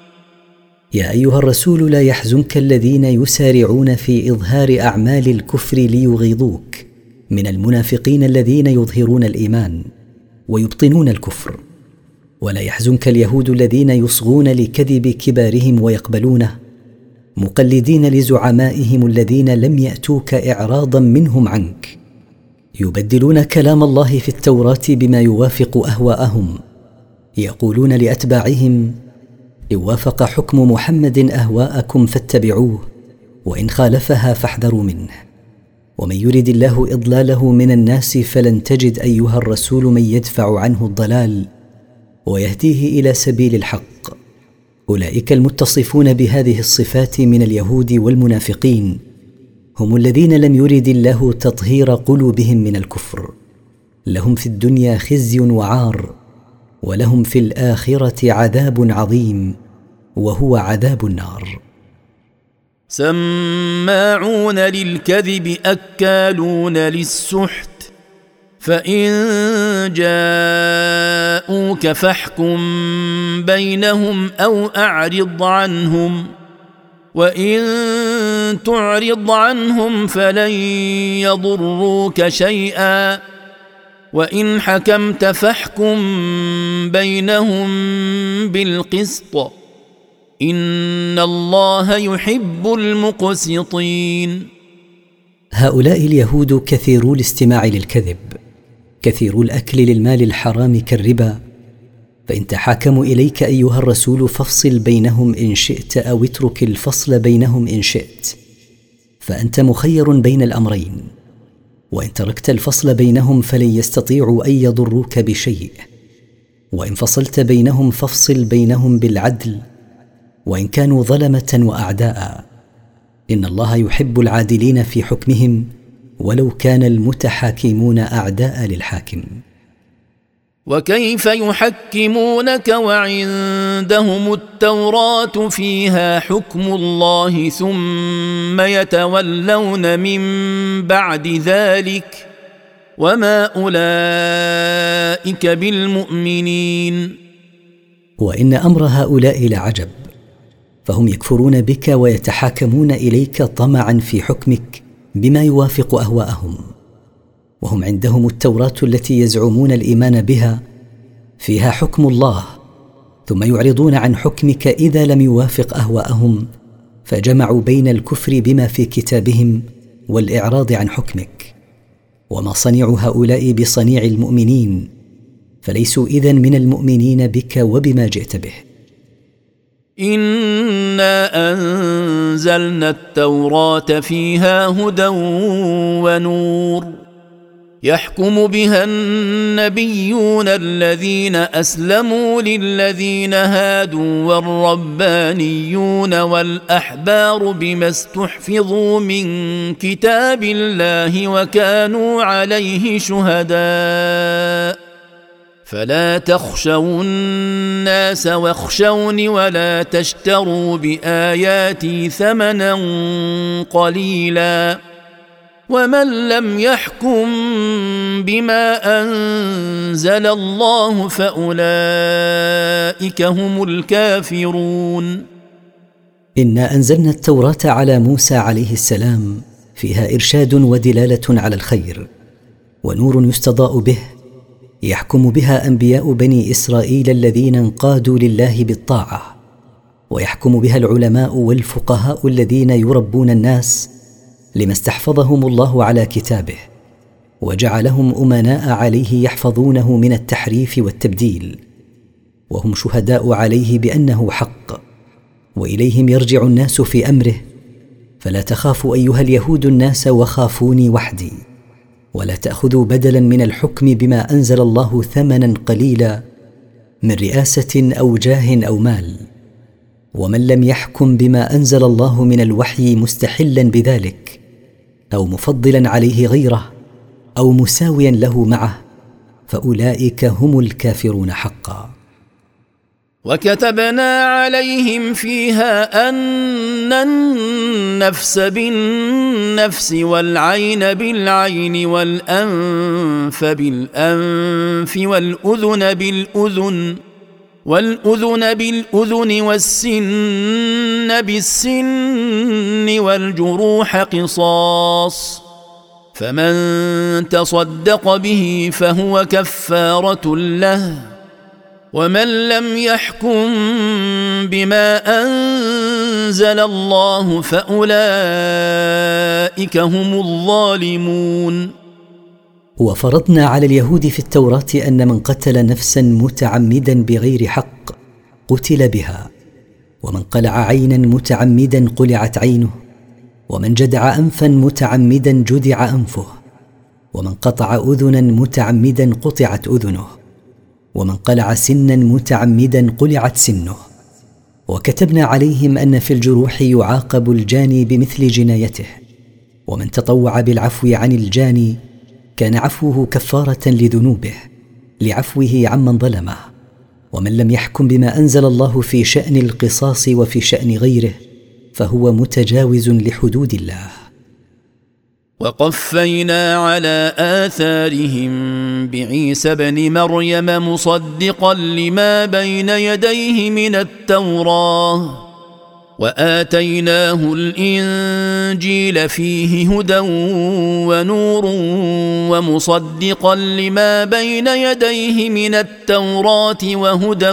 يا أيها الرسول لا يحزنك الذين يسارعون في إظهار أعمال الكفر ليغيظوك من المنافقين الذين يظهرون الإيمان ويبطنون الكفر. ولا يحزنك اليهود الذين يصغون لكذب كبارهم ويقبلونه مقلدين لزعمائهم الذين لم يأتوك اعراضا منهم عنك. يبدلون كلام الله في التوراة بما يوافق أهواءهم يقولون لأتباعهم ان وافق حكم محمد أهواءكم فاتبعوه وإن خالفها فاحذروا منه. ومن يرد الله إضلاله من الناس فلن تجد أيها الرسول من يدفع عنه الضلال ويهديه إلى سبيل الحق. أولئك المتصفون بهذه الصفات من اليهود والمنافقين هم الذين لم يرد الله تطهير قلوبهم من الكفر. لهم في الدنيا خزي وعار ولهم في الآخرة عذاب عظيم. وهو عذاب النار. سماعون للكذب أكالون للسحت فإن جاءوك فاحكم بينهم أو أعرض عنهم وإن تعرض عنهم فلن يضروك شيئا وإن حكمت فاحكم بينهم بالقسط. إن الله يحب المقسطين. هؤلاء اليهود كثيرو الاستماع للكذب كثيرو الأكل للمال الحرام كالربا. فإن تحاكموا إليك أيها الرسول فافصل بينهم إن شئت أو اترك الفصل بينهم إن شئت. فأنت مخير بين الأمرين وإن تركت الفصل بينهم فلن يستطيعوا أن يضروك بشيء. وإن فصلت بينهم فافصل بينهم بالعدل وإن كانوا ظلمة وأعداء. إن الله يحب العادلين في حكمهم ولو كان المتحاكمون أعداء للحاكم. وكيف يحكمونك وعندهم التوراة فيها حكم الله ثم يتولون من بعد ذلك وما أولئك بالمؤمنين. وإن أمر هؤلاء لعجب. فهم يكفرون بك ويتحاكمون إليك طمعا في حكمك بما يوافق أهواءهم. وهم عندهم التوراة التي يزعمون الإيمان بها فيها حكم الله ثم يعرضون عن حكمك إذا لم يوافق أهواءهم فجمعوا بين الكفر بما في كتابهم والإعراض عن حكمك. وما صنعوا هؤلاء بصنيع المؤمنين فليسوا اذن من المؤمنين بك وبما جئت به. انا انزلنا التوراه فيها هدى ونور يحكم بها النبيون الذين اسلموا للذين هادوا والربانيون والاحبار بما استحفظوا من كتاب الله وكانوا عليه شهداء فلا تخشوا الناس واخشوني ولا تشتروا بآياتي ثمنا قليلا ومن لم يحكم بما أنزل الله فأولئك هم الكافرون. إنا أنزلنا التوراة على موسى عليه السلام فيها إرشاد ودلالة على الخير ونور يستضاء به يحكم بها أنبياء بني إسرائيل الذين انقادوا لله بالطاعة. ويحكم بها العلماء والفقهاء الذين يربون الناس لما استحفظهم الله على كتابه وجعلهم أمناء عليه يحفظونه من التحريف والتبديل. وهم شهداء عليه بأنه حق وإليهم يرجع الناس في أمره. فلا تخافوا أيها اليهود الناس وخافوني وحدي. ولا تأخذوا بدلا من الحكم بما أنزل الله ثمنا قليلا من رئاسة أو جاه أو مال. ومن لم يحكم بما أنزل الله من الوحي مستحلا بذلك أو مفضلا عليه غيره أو مساويا له معه فأولئك هم الكافرون حقا. وكتبنا عليهم فيها أن النفس بالنفس والعين بالعين والأنف بالأنف والأذن بالأذن والأذن بالأذن والسن بالسن والجروح قصاص فمن تصدق به فهو كفارة له ومن لم يحكم بما انزل الله فاولئك هم الظالمون وفرضنا على اليهود في التوراة أن من قتل نفسا متعمدا بغير حق قتل بها ومن قلع عينا متعمدا قلعت عينه ومن جدع انفا متعمدا جدع أنفه ومن قطع اذنا متعمدا قطعت أذنه. ومن قلع سنا متعمدا قلعت سنه. وكتبنا عليهم أن في الجروح يعاقب الجاني بمثل جنايته. ومن تطوع بالعفو عن الجاني كان عفوه كفارة لذنوبه لعفوه عمن ظلمه. ومن لم يحكم بما أنزل الله في شأن القصاص وفي شأن غيره فهو متجاوز لحدود الله. وقفينا على آثارهم بعيسى بن مريم مصدقا لما بين يديه من التوراة وآتيناه الإنجيل فيه هدى ونور ومصدقا لما بين يديه من التوراة وهدى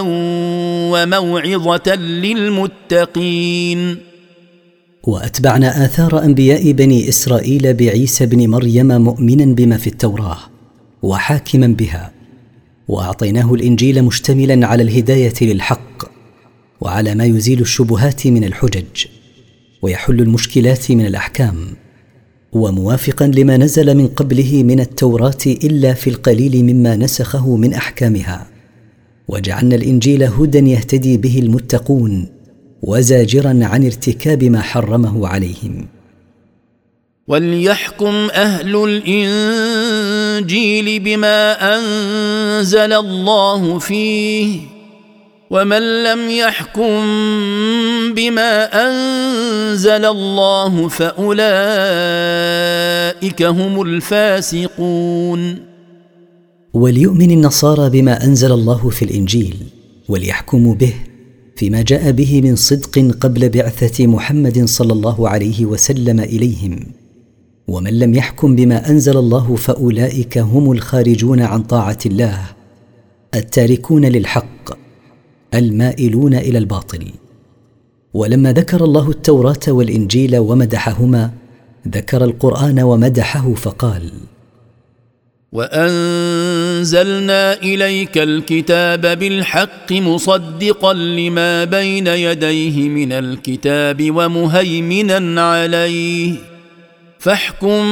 وموعظة للمتقين. وأتبعنا آثار أنبياء بني إسرائيل بعيسى بن مريم مؤمنا بما في التوراة وحاكما بها وأعطيناه الإنجيل مشتملا على الهداية للحق وعلى ما يزيل الشبهات من الحجج ويحل المشكلات من الأحكام وموافقا لما نزل من قبله من التوراة إلا في القليل مما نسخه من أحكامها وجعلنا الإنجيل هدى يهتدي به المتقون وزاجرا عن ارتكاب ما حرمه عليهم. وليحكم أهل الإنجيل بما أنزل الله فيه ومن لم يحكم بما أنزل الله فأولئك هم الفاسقون. وليؤمن النصارى بما أنزل الله في الإنجيل وليحكموا به فيما جاء به من صدق قبل بعثة محمد صلى الله عليه وسلم إليهم. ومن لم يحكم بما أنزل الله فأولئك هم الخارجون عن طاعة الله التاركون للحق المائلون إلى الباطل. ولما ذكر الله التوراة والإنجيل ومدحهما ذكر القرآن ومدحه فقال وانزلنا اليك الكتاب بالحق مصدقا لما بين يديه من الكتاب ومهيمنا عليه فاحكم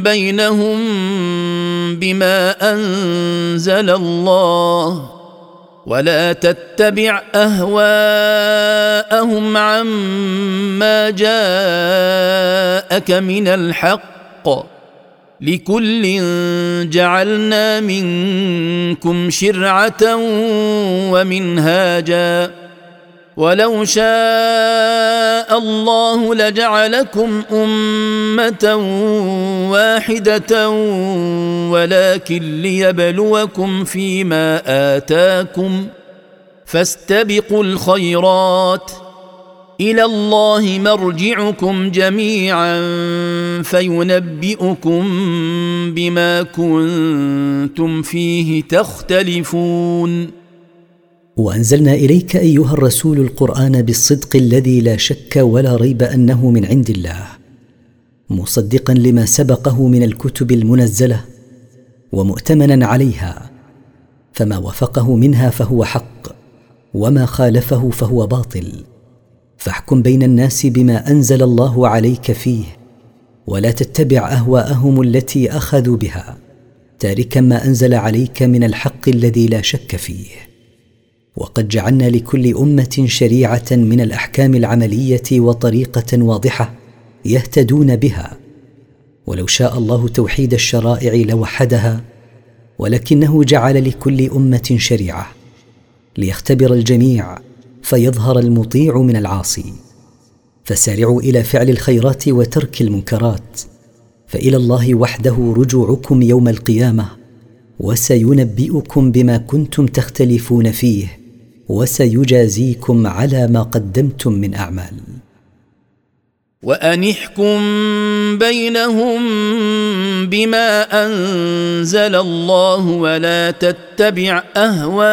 بينهم بما انزل الله ولا تتبع اهواءهم عما جاءك من الحق لكل جعلنا منكم شرعة ومنهاجا. ولو شاء الله لجعلكم أمة واحدة ولكن ليبلوكم فيما آتاكم. فاستبقوا الخيرات. إلى الله مرجعكم جميعا فينبئكم بما كنتم فيه تختلفون. وأنزلنا إليك أيها الرسول القرآن بالصدق الذي لا شك ولا ريب أنه من عند الله مصدقا لما سبقه من الكتب المنزلة ومؤتمنا عليها فما وفقه منها فهو حق وما خالفه فهو باطل. فاحكم بين الناس بما أنزل الله عليك فيه ولا تتبع أهواءهم التي أخذوا بها تاركا ما أنزل عليك من الحق الذي لا شك فيه. وقد جعلنا لكل أمة شريعة من الأحكام العملية وطريقة واضحة يهتدون بها. ولو شاء الله توحيد الشرائع لوحدها ولكنه جعل لكل أمة شريعة ليختبر الجميع فيظهر المطيع من العاصي. فسارعوا إلى فعل الخيرات وترك المنكرات. فإلى الله وحده رجوعكم يوم القيامة. وسينبئكم بما كنتم تختلفون فيه. وسيجازيكم على ما قدمتم من أعمال. وان احكم بينهم بما أنزل الله ولا تتبع أهواءهم.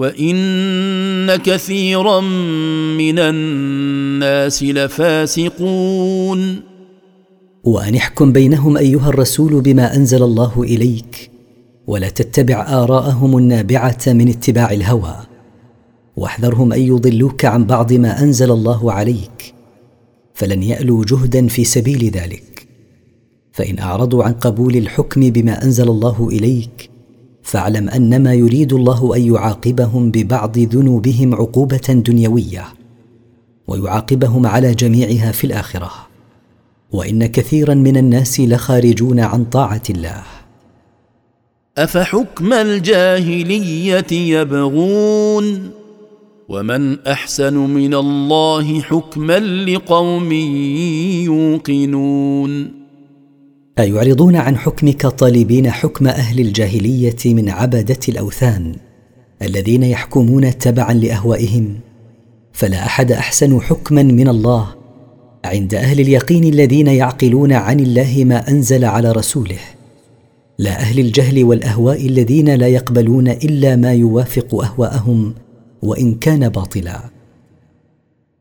وان كثيرا من الناس لفاسقون وان احكم بينهم ايها الرسول بما انزل الله اليك ولا تتبع اراءهم النابعه من اتباع الهوى واحذرهم ان يضلوك عن بعض ما انزل الله عليك فلن يالوا جهدا في سبيل ذلك فان اعرضوا عن قبول الحكم بما انزل الله اليك فاعلم انما يريد الله أن يعاقبهم ببعض ذنوبهم عقوبة دنيوية ويعاقبهم على جميعها في الآخرة. وإن كثيرا من الناس لخارجون عن طاعة الله. أفحكم الجاهلية يبغون؟ ومن أحسن من الله حكما لقوم يوقنون؟ أيعرضون عن حكمك طالبين حكم أهل الجاهلية من عبده الأوثان الذين يحكمون تبعا لأهوائهم فلا أحد أحسن حكما من الله عند أهل اليقين الذين يعقلون عن الله ما أنزل على رسوله. لا أهل الجهل والأهواء الذين لا يقبلون إلا ما يوافق أهواءهم وإن كان باطلا.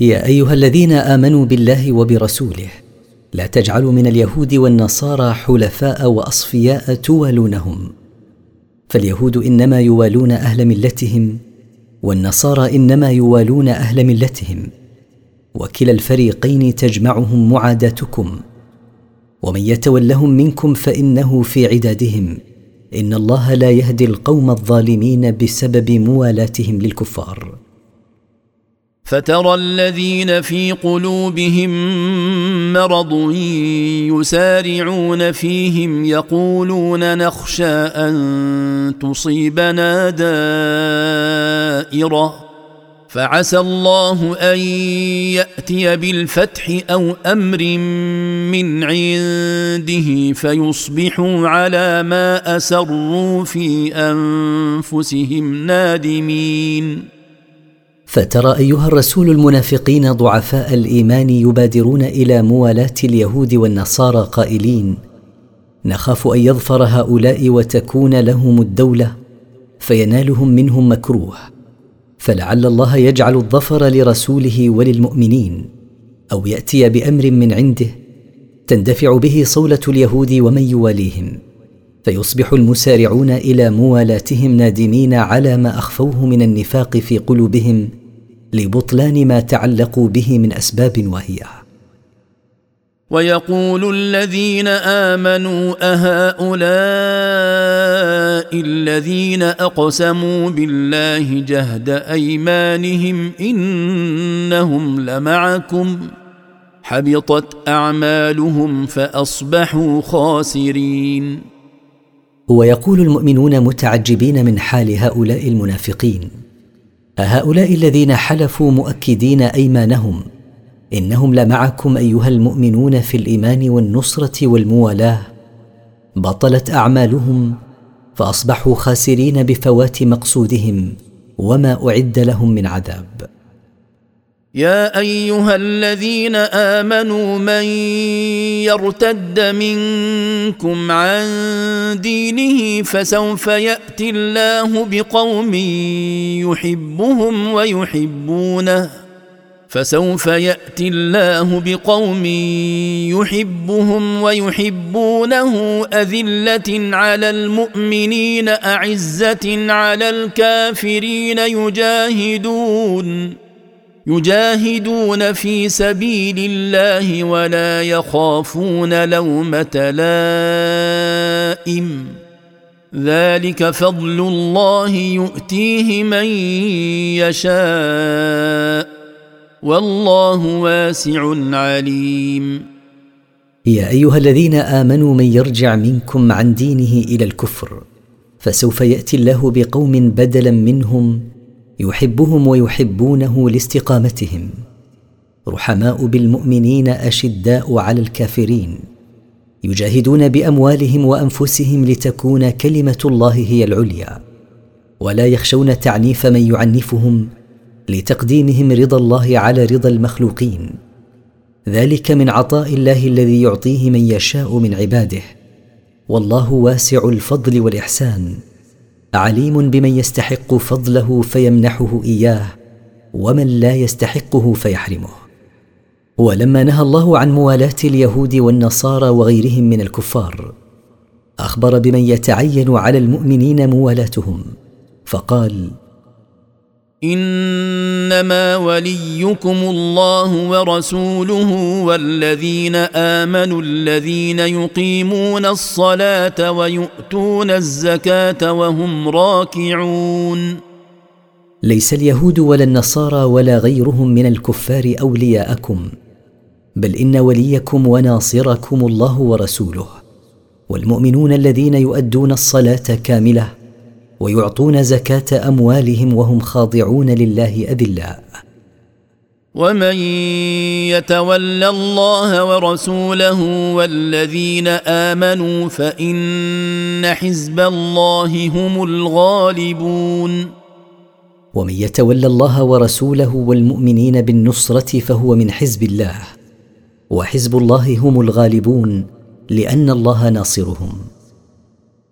يا أيها الذين آمنوا بالله وبرسوله لا تجعلوا من اليهود والنصارى حلفاء وأصفياء توالونهم فاليهود إنما يوالون أهل ملتهم والنصارى إنما يوالون أهل ملتهم. وكلا الفريقين تجمعهم معاداتكم. ومن يتولهم منكم فإنه في عدادهم. إن الله لا يهدي القوم الظالمين بسبب موالاتهم للكفار. فترى الذين في قلوبهم مرض يسارعون فيهم يقولون نخشى أن تصيبنا دائرة. فعسى الله أن يأتي بالفتح أو أمر من عنده فيصبحوا على ما أسروا في أنفسهم نادمين. فترى أيها الرسول المنافقين ضعفاء الإيمان يبادرون إلى موالاه اليهود والنصارى قائلين نخاف أن يظفر هؤلاء وتكون لهم الدولة فينالهم منهم مكروه فلعل الله يجعل الظفر لرسوله وللمؤمنين أو يأتي بأمر من عنده تندفع به صولة اليهود ومن يواليهم فيصبح المسارعون إلى موالاتهم نادمين على ما أخفوه من النفاق في قلوبهم لبطلان ما تعلقوا به من أسباب واهيه ويقول الذين آمنوا أهؤلاء الذين أقسموا بالله جهد أيمانهم إنهم لمعكم. حبطت أعمالهم فأصبحوا خاسرين. ويقول المؤمنون متعجبين من حال هؤلاء المنافقين. أهؤلاء الذين حلفوا مؤكدين أيمانهم؟ إنهم لمعكم أيها المؤمنون في الإيمان والنصرة والموالاة. بطلت أعمالهم فأصبحوا خاسرين بفوات مقصودهم وما أعد لهم من عذاب. يا أيها الذين آمنوا من يرتد منكم عن دينه فسوف يأتي الله بقوم يحبهم ويحبونه فسوف يأتي الله بقوم يحبهم ويحبونه أذلة على المؤمنين أعزة على الكافرين يجاهدون. يجاهدون في سبيل الله ولا يخافون لومة لائم. ذلك فضل الله يؤتيه من يشاء. والله واسع عليم. يا أيها الذين آمنوا من يرجع منكم عن دينه إلى الكفر فسوف يأتي الله بقوم بدلا منهم يحبهم ويحبونه لاستقامتهم. رحماء بالمؤمنين أشداء على الكافرين. يجاهدون بأموالهم وأنفسهم لتكون كلمة الله هي العليا. ولا يخشون تعنيف من يعنفهم لتقديمهم رضا الله على رضا المخلوقين. ذلك من عطاء الله الذي يعطيه من يشاء من عباده. والله واسع الفضل والإحسان. عليم بمن يستحق فضله فيمنحه إياه ومن لا يستحقه فيحرمه. ولما نهى الله عن موالاة اليهود والنصارى وغيرهم من الكفار أخبر بمن يتعين على المؤمنين موالاتهم فقال إنما وليكم الله ورسوله والذين آمنوا الذين يقيمون الصلاة ويؤتون الزكاة وهم راكعون. ليس اليهود ولا النصارى ولا غيرهم من الكفار أولياءكم بل إن وليكم وناصركم الله ورسوله والمؤمنون الذين يؤدون الصلاة كاملة ويعطون زكاة أموالهم وهم خاضعون لله اذلاء ومن يتول الله ورسوله والذين آمنوا فإن حزب الله هم الغالبون. ومن يتول الله ورسوله والمؤمنين بالنصرة فهو من حزب الله. وحزب الله هم الغالبون لأن الله ناصرهم.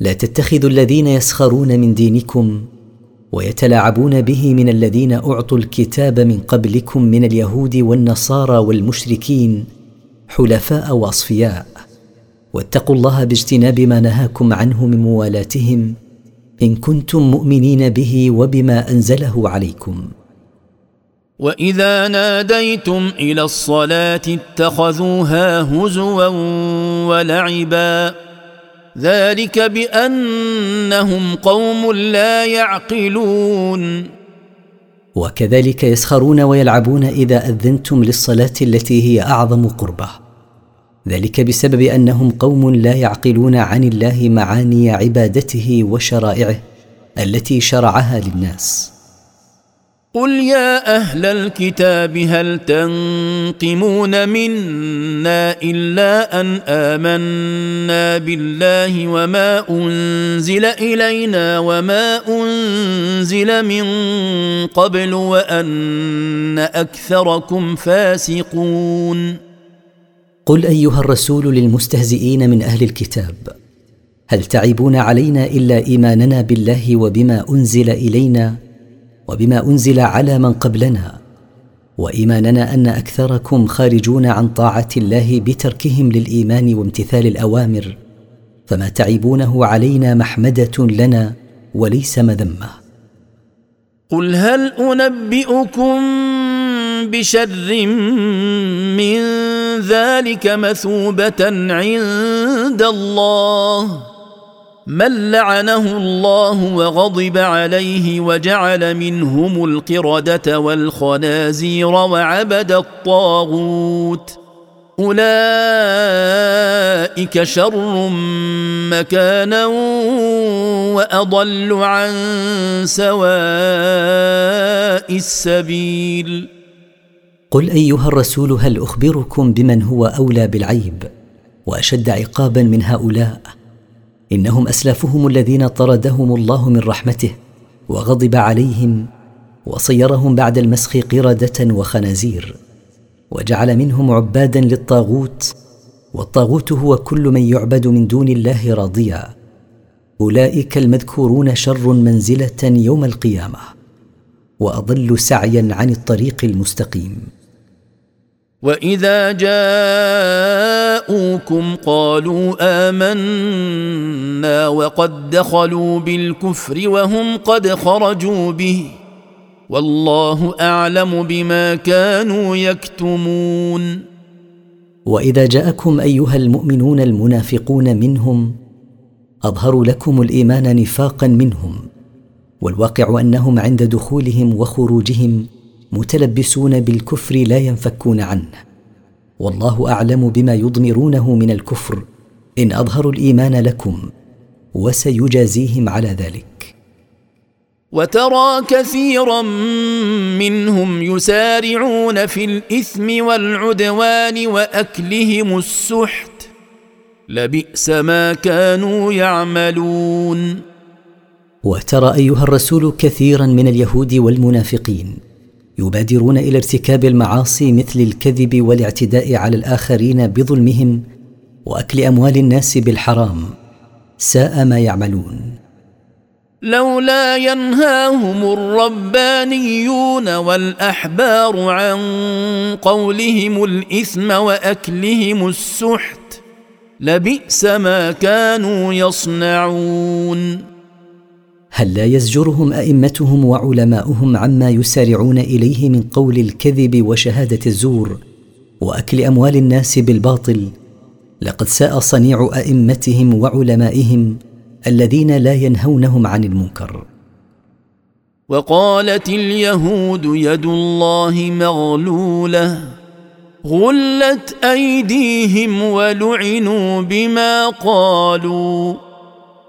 لا تتخذوا الذين يسخرون من دينكم ويتلاعبون به من الذين أعطوا الكتاب من قبلكم من اليهود والنصارى والمشركين حلفاء وأصفياء. واتقوا الله باجتناب ما نهاكم عنه من موالاتهم إن كنتم مؤمنين به وبما أنزله عليكم. وإذا ناديتم إلى الصلاة اتخذوها هزوا ولعبا ذلك بأنهم قوم لا يعقلون. وكذلك يسخرون ويلعبون إذا أذنتم للصلاة التي هي أعظم قربة. ذلك بسبب أنهم قوم لا يعقلون عن الله معاني عبادته وشرائعه التي شرعها للناس. قل يا أهل الكتاب هل تنقمون منا الا ان امنا بالله وما انزل الينا وما انزل من قبل وان اكثركم فاسقون قل ايها الرسول للمستهزئين من أهل الكتاب هل تعيبون علينا الا ايماننا بالله وبما انزل الينا؟ وبما أنزل على من قبلنا وإيماننا أن أكثركم خارجون عن طاعة الله بتركهم للإيمان وامتثال الأوامر فما تعيبونه علينا محمدة لنا وليس مذمة. قل هل أنبئكم بشر من ذلك مثوبة عند الله؟ من لعنه الله وغضب عليه وجعل منهم القردة والخنازير وعبد الطاغوت. أولئك شر مكانا وأضل عن سواء السبيل. قل أيها الرسول هل أخبركم بمن هو أولى بالعيب وأشد عقابا من هؤلاء؟ إنهم أسلافهم الذين طردهم الله من رحمته وغضب عليهم وصيرهم بعد المسخ قردة وخنازير وجعل منهم عبادا للطاغوت والطاغوت هو كل من يعبد من دون الله راضيا. أولئك المذكورون شر منزلة يوم القيامة وأضل سعيا عن الطريق المستقيم. واذا جاءوكم قالوا امنا وقد دخلوا بالكفر وهم قد خرجوا به والله اعلم بما كانوا يكتمون. واذا جاءكم ايها المؤمنون المنافقون منهم اظهروا لكم الايمان نفاقا منهم والواقع انهم عند دخولهم وخروجهم متلبسون بالكفر لا ينفكون عنه. والله أعلم بما يضمرونه من الكفر. إن اظهروا الإيمان لكم وسيجازيهم على ذلك. وترى كثيرا منهم يسارعون في الإثم والعدوان وأكلهم السحت. لبئس ما كانوا يعملون. وترى أيها الرسول كثيرا من اليهود والمنافقين يبادرون إلى ارتكاب المعاصي مثل الكذب والاعتداء على الآخرين بظلمهم وأكل أموال الناس بالحرام. ساء ما يعملون. لولا ينهاهم الربانيون والأحبار عن قولهم الإثم وأكلهم السحت لبئس ما كانوا يصنعون. هل لا يزجرهم أئمتهم وعلماؤهم عما يسارعون إليه من قول الكذب وشهادة الزور وأكل أموال الناس بالباطل؟ لقد ساء صنيع أئمتهم وعلمائهم الذين لا ينهونهم عن المنكر. وقالت اليهود يد الله مغلولة غلت أيديهم ولعنوا بما قالوا.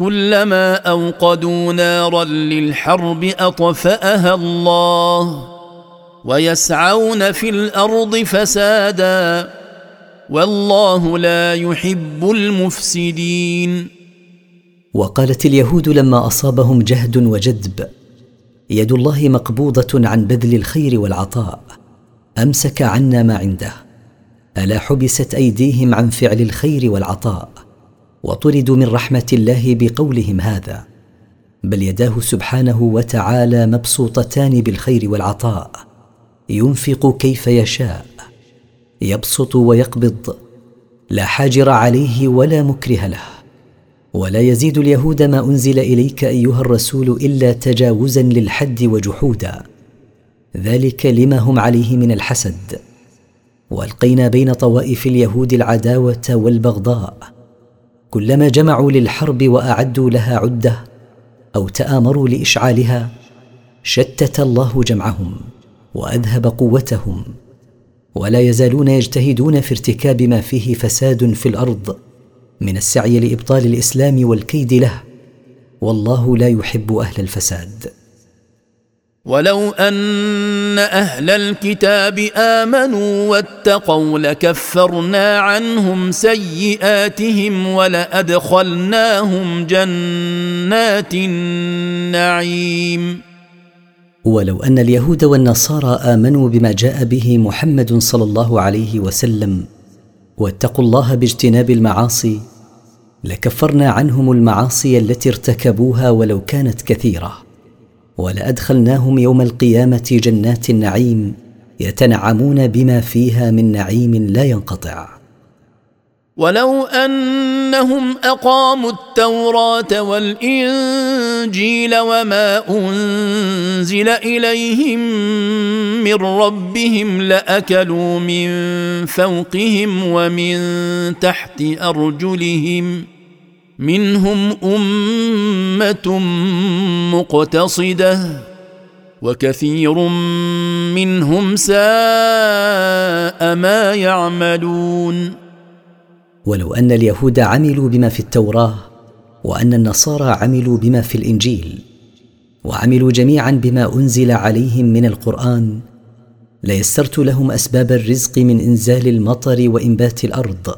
كلما أوقدوا نارا للحرب أطفأها الله ويسعون في الأرض فسادا والله لا يحب المفسدين. وقالت اليهود لما أصابهم جهد وجدب يد الله مقبوضة عن بذل الخير والعطاء أمسك عنا ما عنده ألا حبست أيديهم عن فعل الخير والعطاء؟ وطردوا من رحمة الله بقولهم هذا. بل يداه سبحانه وتعالى مبسوطتان بالخير والعطاء. ينفق كيف يشاء. يبسط ويقبض. لا حاجر عليه ولا مكره له. ولا يزيد اليهود ما أنزل إليك أيها الرسول إلا تجاوزا للحد وجحودا. ذلك لما هم عليه من الحسد. والقينا بين طوائف اليهود العداوة والبغضاء. كلما جمعوا للحرب وأعدوا لها عدة أو تآمروا لإشعالها شتت الله جمعهم وأذهب قوتهم ولا يزالون يجتهدون في ارتكاب ما فيه فساد في الأرض من السعي لإبطال الإسلام والكيد له والله لا يحب أهل الفساد. ولو ان أهل الكتاب امنوا واتقوا لكفرنا عنهم سيئاتهم ولادخلناهم جنات النعيم ولو ان اليهود والنصارى امنوا بما جاء به محمد صلى الله عليه وسلم واتقوا الله باجتناب المعاصي لكفرنا عنهم المعاصي التي ارتكبوها ولو كانت كثيره. ولأدخلناهم يوم القيامة جنات النعيم يتنعمون بما فيها من نعيم لا ينقطع. ولو أنهم أقاموا التوراة والإنجيل وما أنزل إليهم من ربهم لأكلوا من فوقهم ومن تحت أرجلهم منهم أمة مقتصدة وكثير منهم ساء ما يعملون. ولو أن اليهود عملوا بما في التوراة وأن النصارى عملوا بما في الإنجيل وعملوا جميعا بما أنزل عليهم من القرآن ليسرت لهم أسباب الرزق من إنزال المطر وإنبات الأرض.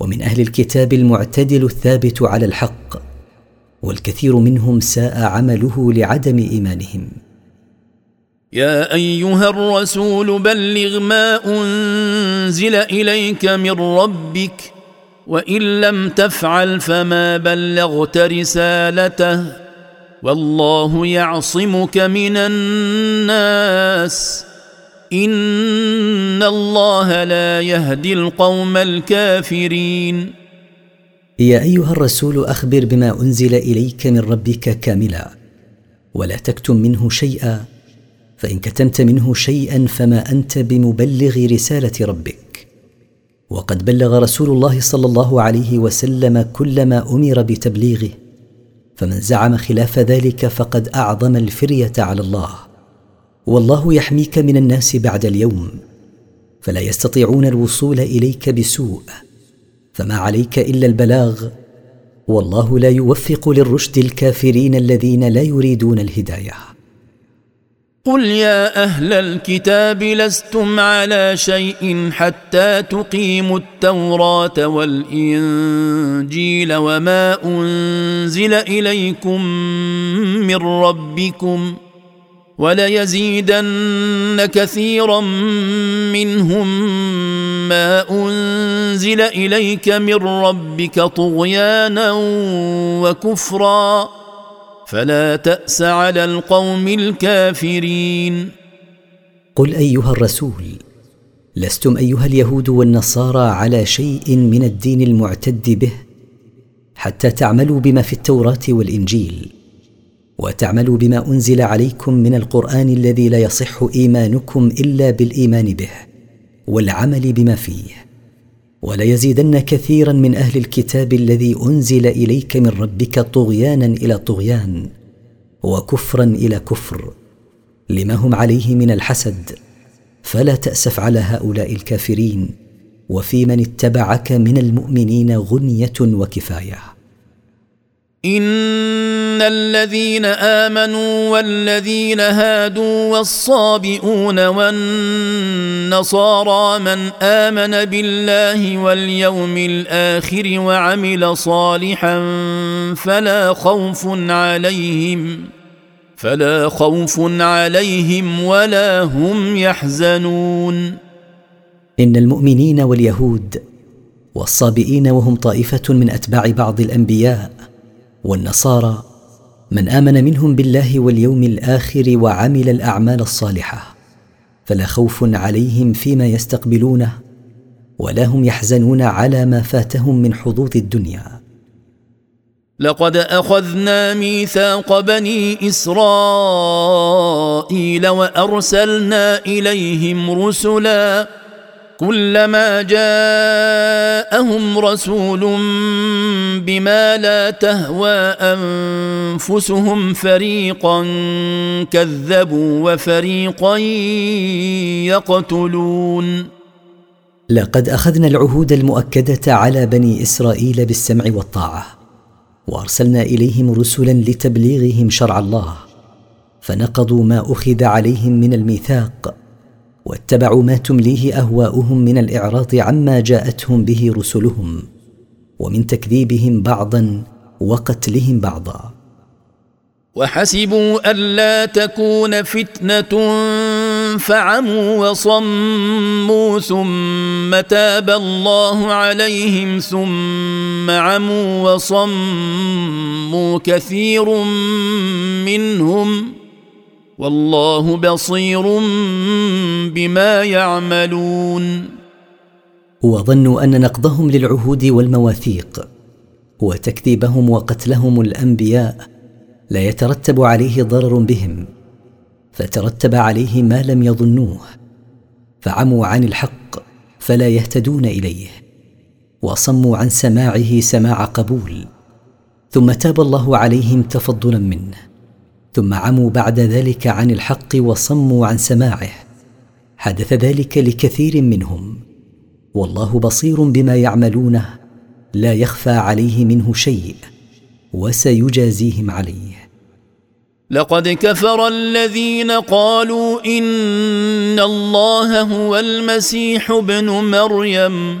ومن أهل الكتاب المعتدل الثابت على الحق والكثير منهم ساء عمله لعدم إيمانهم. يا أيها الرسول بلغ ما أنزل إليك من ربك وإن لم تفعل فما بلغت رسالته والله يعصمك من الناس. ان الله لا يهدي القوم الكافرين. يا ايها الرسول اخبر بما انزل اليك من ربك كاملا ولا تكتم منه شيئا فان كتمت منه شيئا فما انت بمبلغ رساله ربك. وقد بلغ رسول الله صلى الله عليه وسلم كل ما أمر بتبليغه فمن زعم خلاف ذلك فقد اعظم الفريه على الله. والله يحميك من الناس بعد اليوم فلا يستطيعون الوصول إليك بسوء فما عليك إلا البلاغ والله لا يوفق للرشد الكافرين الذين لا يريدون الهداية. قل يا أهل الكتاب لستم على شيء حتى تقيموا التوراة والإنجيل وما أنزل إليكم من ربكم وليزيدن كثيرا منهم ما أنزل إليك من ربك طغيانا وكفرا. فلا تأس على القوم الكافرين. قل أيها الرسول لستم أيها اليهود والنصارى على شيء من الدين المعتد به حتى تعملوا بما في التوراة والإنجيل. وتعملوا بما أنزل عليكم من القرآن الذي لا يصح إيمانكم إلا بالإيمان به والعمل بما فيه. وليزيدن كثيرا من أهل الكتاب الذي أنزل إليك من ربك طغيانا إلى طغيان وكفرا إلى كفر لما هم عليه من الحسد. فلا تأسف على هؤلاء الكافرين وفي من اتبعك من المؤمنين غنية وكفاية. ان الذين امنوا والذين هادوا والصابئون والنصارى من امن بالله واليوم الآخر وعمل صالحا فلا خوف عليهم فلا خوف عليهم ولا هم يحزنون ان المؤمنين واليهود والصابئين وهم طائفه من اتباع بعض الانبياء والنصارى من آمن منهم بالله واليوم الآخر وعمل الأعمال الصالحة فلا خوف عليهم فيما يستقبلونه ولا هم يحزنون على ما فاتهم من حظوظ الدنيا. لقد أخذنا ميثاق بني إسرائيل وأرسلنا إليهم رسلا كلما جاءهم رسول بما لا تهوى أنفسهم فريقا كذبوا وفريقا يقتلون. لقد أخذنا العهود المؤكدة على بني إسرائيل بالسمع والطاعة وأرسلنا إليهم رسلا لتبليغهم شرع الله فنقضوا ما أخذ عليهم من الميثاق واتبعوا ما تمليه أهواؤهم من الإعراض عما جاءتهم به رسلهم ومن تكذيبهم بعضا وقتلهم بعضا. وحسبوا ألا تكون فتنة فعموا وصموا ثم تاب الله عليهم ثم عموا وصموا كثير منهم والله بصير بما يعملون. وظنوا أن نقضهم للعهود والمواثيق وتكذيبهم وقتلهم الأنبياء لا يترتب عليه ضرر بهم فترتب عليه ما لم يظنوه فعموا عن الحق فلا يهتدون إليه وصموا عن سماعه سماع قبول ثم تاب الله عليهم تفضلا منه. ثم عموا بعد ذلك عن الحق وصموا عن سماعه. حدث ذلك لكثير منهم. والله بصير بما يعملونه لا يخفى عليه منه شيء وسيجازيهم عليه. لقد كفر الذين قالوا إن الله هو المسيح ابن مريم.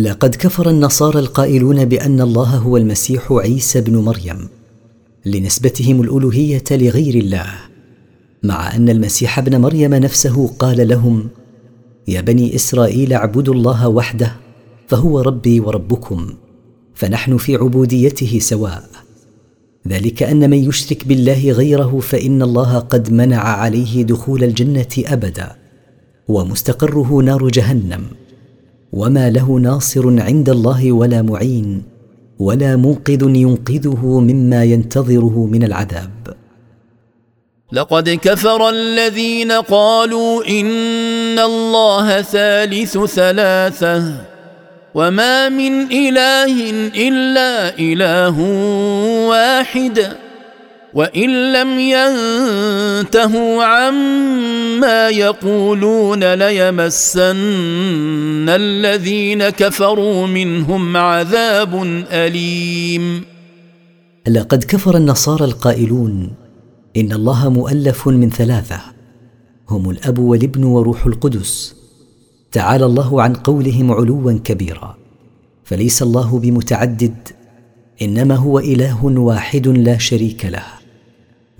لقد كفر النصارى القائلون بأن الله هو المسيح عيسى بن مريم لنسبتهم الألوهية لغير الله مع أن المسيح ابن مريم نفسه قال لهم يا بني إسرائيل اعبدوا الله وحده فهو ربي وربكم فنحن في عبوديته سواء. ذلك أن من يشرك بالله غيره فإن الله قد منع عليه دخول الجنة أبدا ومستقره نار جهنم. وما له ناصر عند الله ولا معين ولا منقذ ينقذه مما ينتظره من العذاب. لقد كفر الذين قالوا ان الله ثالث ثلاثة وما من اله الا اله واحد وإن لم ينتهوا عما يقولون ليمسن الذين كفروا منهم عذاب أليم. لقد كفر النصارى القائلون إن الله مؤلف من ثلاثة هم الأب والابن وروح القدس. تعالى الله عن قولهم علوا كبيرا فليس الله بمتعدد إنما هو إله واحد لا شريك له.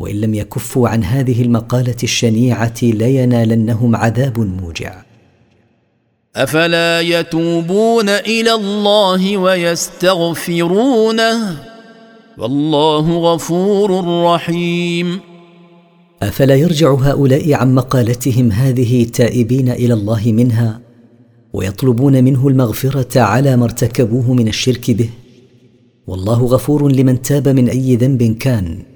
وإن لم يكفوا عن هذه المقالة الشنيعة لينالنهم عذاب موجع. أفلا يتوبون إلى الله ويستغفرونه؟ والله غفور رحيم. أفلا يرجع هؤلاء عن مقالتهم هذه تائبين إلى الله منها؟ ويطلبون منه المغفرة على ما ارتكبوه من الشرك به؟ والله غفور لمن تاب من أي ذنب كان.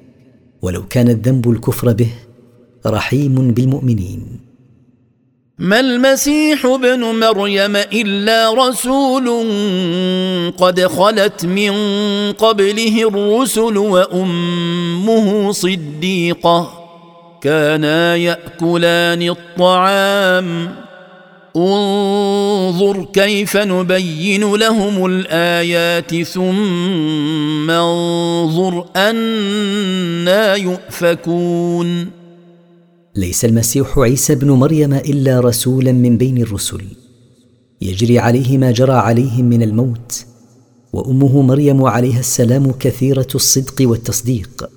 ولو كان الذنب الكفر به رحيم بالمؤمنين. ما المسيح ابن مريم إلا رسول قد خلت من قبله الرسل وأمه صديقة. كانا يأكلان الطعام. انظر كيف نبين لهم الآيات ثم انظر أنا يؤفكون. ليس المسيح عيسى بن مريم إلا رسولا من بين الرسل يجري عليه ما جرى عليهم من الموت وأمه مريم عليها السلام كثيرة الصدق والتصديق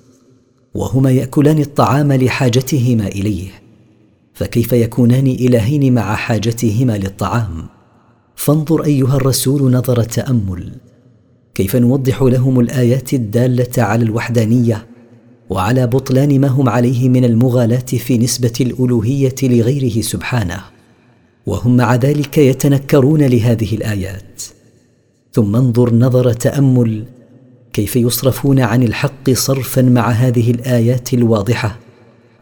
وهما يأكلان الطعام لحاجتهما إليه. فكيف يكونان إلهين مع حاجتهما للطعام؟ فانظر أيها الرسول نظر تامل كيف نوضح لهم الآيات الدالة على الوحدانية؟ وعلى بطلان ما هم عليه من المغالاة في نسبة الألوهية لغيره سبحانه. وهم مع ذلك يتنكرون لهذه الآيات. ثم انظر نظر تامل كيف يصرفون عن الحق صرفا مع هذه الآيات الواضحة؟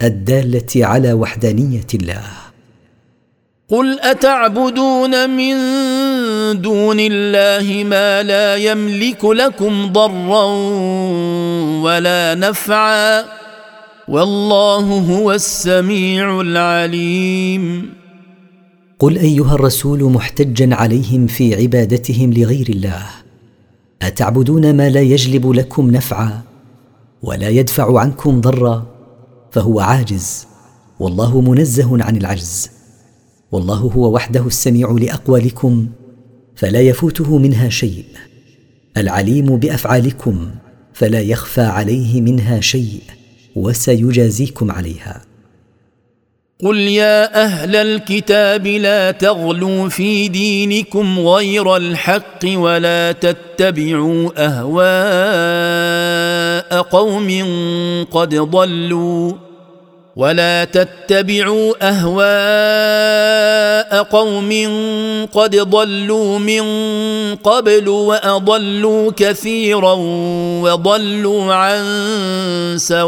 الدالة على وحدانية الله. قل أتعبدون من دون الله ما لا يملك لكم ضرا ولا نفعا والله هو السميع العليم. قل أيها الرسول محتجا عليهم في عبادتهم لغير الله. أتعبدون ما لا يجلب لكم نفعا ولا يدفع عنكم ضرا فهو عاجز. والله منزه عن العجز. والله هو وحده السميع لأقوالكم فلا يفوته منها شيء. العليم بأفعالكم فلا يخفى عليه منها شيء وسيجازيكم عليها. قل يا أهل الكتاب لا تغلوا في دينكم غير الحق ولا تتبعوا أهواء قوم قد ضلوا. ولا تتبعوا أهواء قوم قد ضلوا من قبل وأضلوا كثيرا وضلوا عن سواء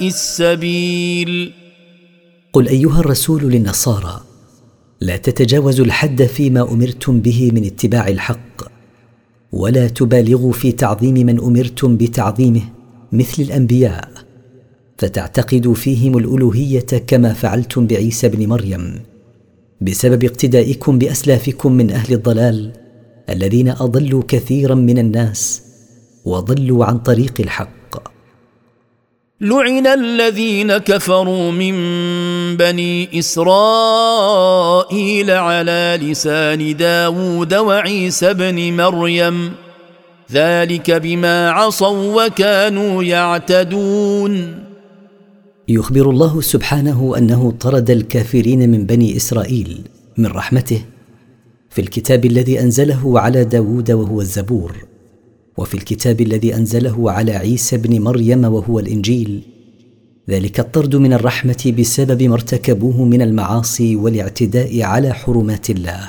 السبيل. قل أيها الرسول للنصارى لا تتجاوزوا الحد فيما أمرتم به من اتباع الحق ولا تبالغوا في تعظيم من أمرتم بتعظيمه مثل الأنبياء. فتعتقدوا فيهم الألوهية كما فعلتم بعيسى بن مريم بسبب اقتدائكم بأسلافكم من أهل الضلال الذين أضلوا كثيرا من الناس وضلوا عن طريق الحق. لعن الذين كفروا من بني إسرائيل على لسان داود وعيسى بن مريم ذلك بما عصوا وكانوا يعتدون. يخبر الله سبحانه أنه طرد الكافرين من بني إسرائيل من رحمته في الكتاب الذي أنزله على داود وهو الزبور وفي الكتاب الذي أنزله على عيسى بن مريم وهو الإنجيل. ذلك الطرد من الرحمة بسبب ما ارتكبوه من المعاصي والاعتداء على حرمات الله.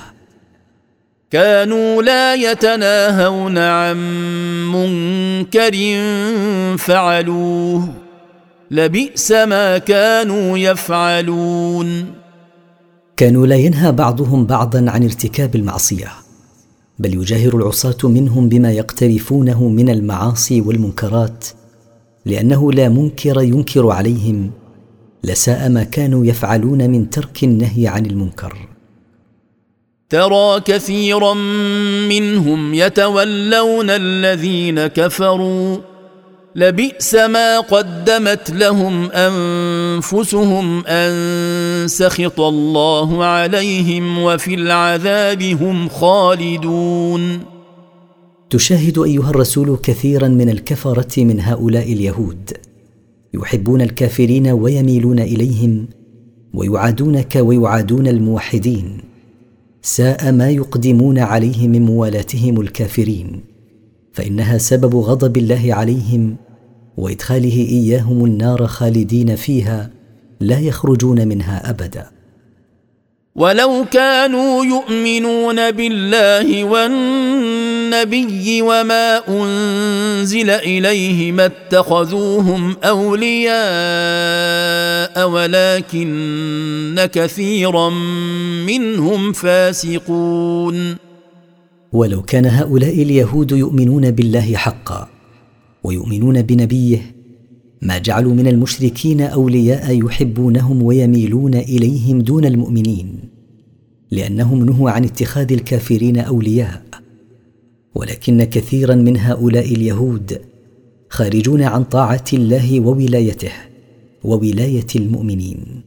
كانوا لا يتناهون عن منكر فعلوه. لبئس ما كانوا يفعلون. كانوا لا ينهى بعضهم بعضا عن ارتكاب المعصية بل يجاهر العصاة منهم بما يقترفونه من المعاصي والمنكرات لأنه لا منكر ينكر عليهم لساء ما كانوا يفعلون من ترك النهي عن المنكر. ترى كثيرا منهم يتولون الذين كفروا لبئس ما قدمت لهم أنفسهم أن سخط الله عليهم وفي العذاب هم خالدون. تشاهد أيها الرسول كثيرا من الكفرة من هؤلاء اليهود. يحبون الكافرين ويميلون إليهم ويعادونك ويعادون الموحدين. ساء ما يقدمون عليه من موالاتهم الكافرين. فإنها سبب غضب الله عليهم وإدخاله إياهم النار خالدين فيها لا يخرجون منها أبدا. ولو كانوا يؤمنون بالله والنبي وما انزل اليه ما اتخذوهم اولياء ولكن كثيرا منهم فاسقون. ولو كان هؤلاء اليهود يؤمنون بالله حقا ويؤمنون بنبيه. ما جعلوا من المشركين أولياء يحبونهم ويميلون إليهم دون المؤمنين لأنهم نهوا عن اتخاذ الكافرين أولياء. ولكن كثيرا من هؤلاء اليهود خارجون عن طاعة الله وولايته وولاية المؤمنين.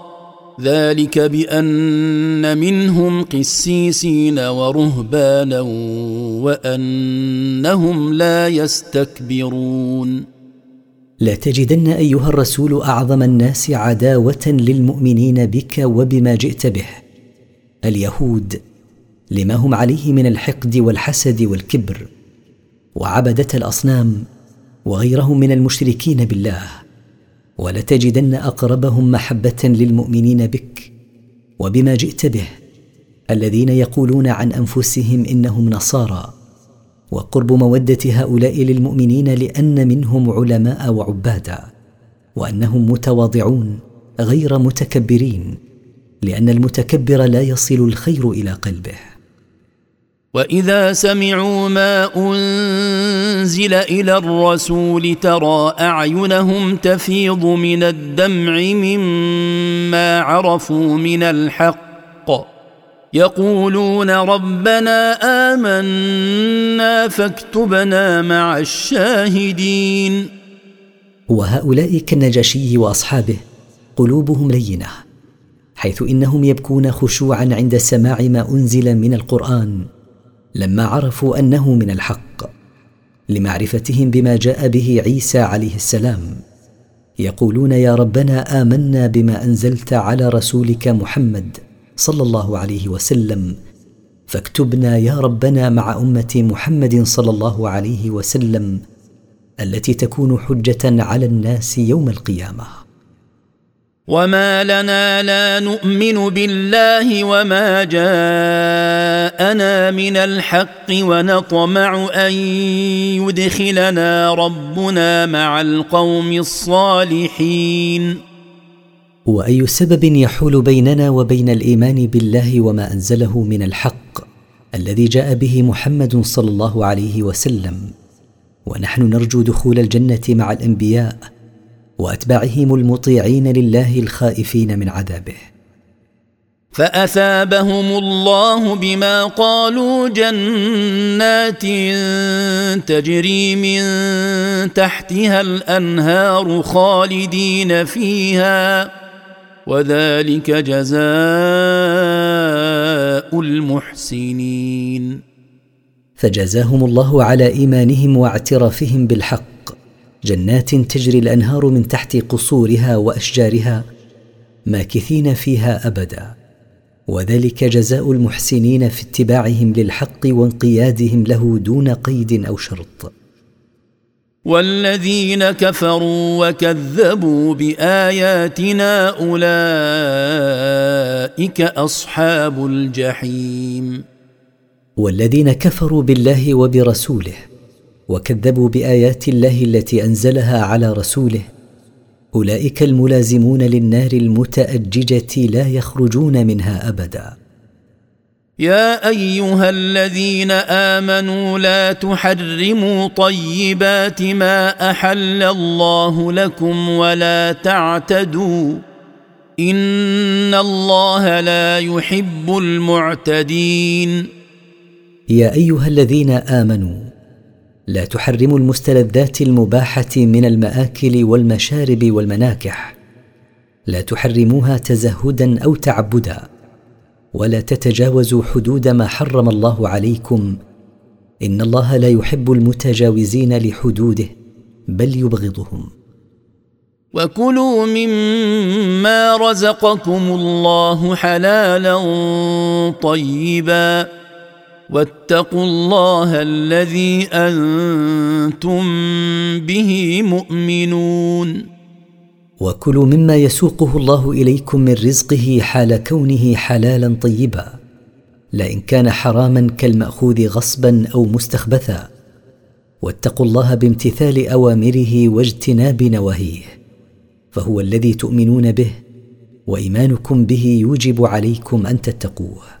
ذلك بأن منهم قسيسين ورهبانا وأنهم لا يستكبرون. لا تجدن أيها الرسول أعظم الناس عداوة للمؤمنين بك وبما جئت به. اليهود لما هم عليه من الحقد والحسد والكبر وعبدة الأصنام وغيرهم من المشركين بالله. ولتجدن أقربهم محبة للمؤمنين بك وبما جئت به الذين يقولون عن أنفسهم إنهم نصارى وقرب مودة هؤلاء للمؤمنين لأن منهم علماء وعبادا وأنهم متواضعون غير متكبرين لأن المتكبر لا يصل الخير إلى قلبه. واذا سمعوا ما انزل إلى الرسول ترى اعينهم تفيض من الدمع مما عرفوا من الحق يقولون ربنا امنا فاكتبنا مع الشاهدين وهؤلاء كالنجاشي واصحابه قلوبهم لينه حيث انهم يبكون خشوعا عند سماع ما انزل من القران لما عرفوا أنه من الحق لمعرفتهم بما جاء به عيسى عليه السلام يقولون يا ربنا آمنا بما أنزلت على رسولك محمد صلى الله عليه وسلم فاكتبنا يا ربنا مع أمة محمد صلى الله عليه وسلم التي تكون حجة على الناس يوم القيامة. وما لنا لا نؤمن بالله وما جاءنا من الحق ونطمع ان يدخلنا ربنا مع القوم الصالحين واي سبب يحول بيننا وبين الايمان بالله وما انزله من الحق الذي جاء به محمد صلى الله عليه وسلم ونحن نرجو دخول الجنه مع الانبياء وأتباعهم المطيعين لله الخائفين من عذابه. فأثابهم الله بما قالوا جنات تجري من تحتها الأنهار خالدين فيها وذلك جزاء المحسنين. فجزاهم الله على إيمانهم واعترافهم بالحق جنات تجري الأنهار من تحت قصورها وأشجارها ماكثين فيها أبدا. وذلك جزاء المحسنين في اتباعهم للحق وانقيادهم له دون قيد أو شرط. والذين كفروا وكذبوا بآياتنا أولئك أصحاب الجحيم. والذين كفروا بالله وبرسوله وكذبوا بآيات الله التي أنزلها على رسوله. أولئك الملازمون للنار المتأججة لا يخرجون منها أبدا. يا أيها الذين آمنوا لا تحرموا طيبات ما أحل الله لكم ولا تعتدوا. إن الله لا يحب المعتدين. يا أيها الذين آمنوا لا تحرموا المستلذات المباحة من المآكل والمشارب والمناكح. لا تحرموها تزهدا أو تعبدا. ولا تتجاوزوا حدود ما حرم الله عليكم. إن الله لا يحب المتجاوزين لحدوده بل يبغضهم. وكلوا مما رزقكم الله حلالا طيبا. واتقوا الله الذي أنتم به مؤمنون. وكلوا مما يسوقه الله إليكم من رزقه حال كونه حلالا طيبا. لئن كان حراما كالمأخوذ غصبا أو مستخبثا. واتقوا الله بامتثال أوامره واجتناب نواهيه. فهو الذي تؤمنون به وإيمانكم به يوجب عليكم أن تتقوه.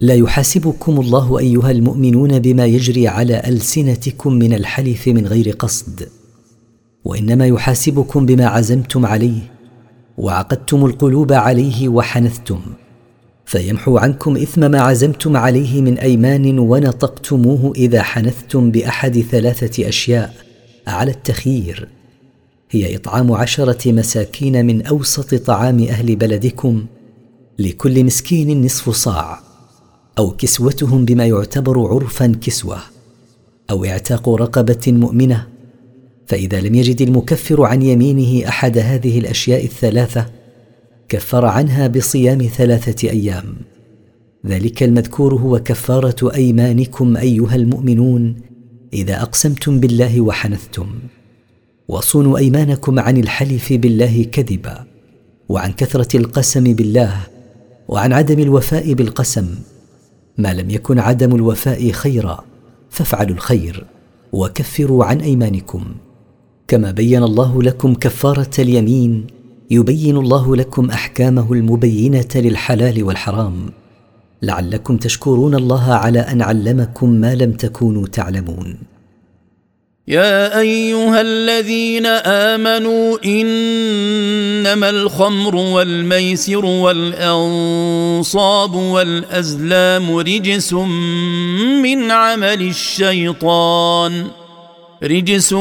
لا يحاسبكم الله أيها المؤمنون بما يجري على ألسنتكم من الحلف من غير قصد. وإنما يحاسبكم بما عزمتم عليه وعقدتم القلوب عليه وحنثتم. فيمحو عنكم إثم ما عزمتم عليه من أيمان ونطقتموه إذا حنثتم بأحد ثلاثة أشياء على التخيير. هي إطعام عشرة مساكين من أوسط طعام أهل بلدكم لكل مسكين نصف صاع. أو كسوتهم بما يعتبر عرفا كسوة أو اعتاق رقبة مؤمنة فإذا لم يجد المكفر عن يمينه أحد هذه الأشياء الثلاثة كفر عنها بصيام ثلاثة أيام. ذلك المذكور هو كفارة أيمانكم أيها المؤمنون إذا أقسمتم بالله وحنثتم وصونوا أيمانكم عن الحلف بالله كذبا وعن كثرة القسم بالله وعن عدم الوفاء بالقسم. ما لم يكن عدم الوفاء خيرا فافعلوا الخير وكفروا عن أيمانكم. كما بين الله لكم كفارة اليمين يبين الله لكم أحكامه المبينة للحلال والحرام. لعلكم تشكرون الله على أن علمكم ما لم تكونوا تعلمون. يا أيها الذين آمنوا إنما الخمر والميسر والأنصاب والأزلام رجس من عمل الشيطان رجس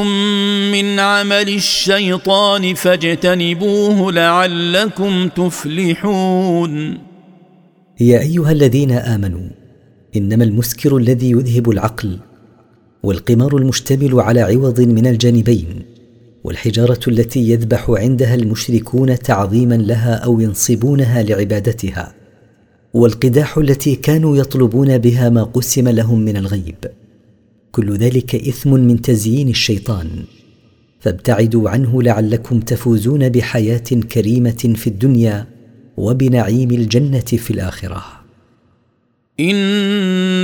من عمل الشيطان فاجتنبوه لعلكم تفلحون. يا أيها الذين آمنوا إنما المسكر الذي يذهب العقل والقمار المشتمل على عوض من الجانبين والحجارة التي يذبح عندها المشركون تعظيما لها أو ينصبونها لعبادتها والقداح التي كانوا يطلبون بها ما قسم لهم من الغيب. كل ذلك إثم من تزيين الشيطان. فابتعدوا عنه لعلكم تفوزون بحياة كريمة في الدنيا وبنعيم الجنة في الآخرة.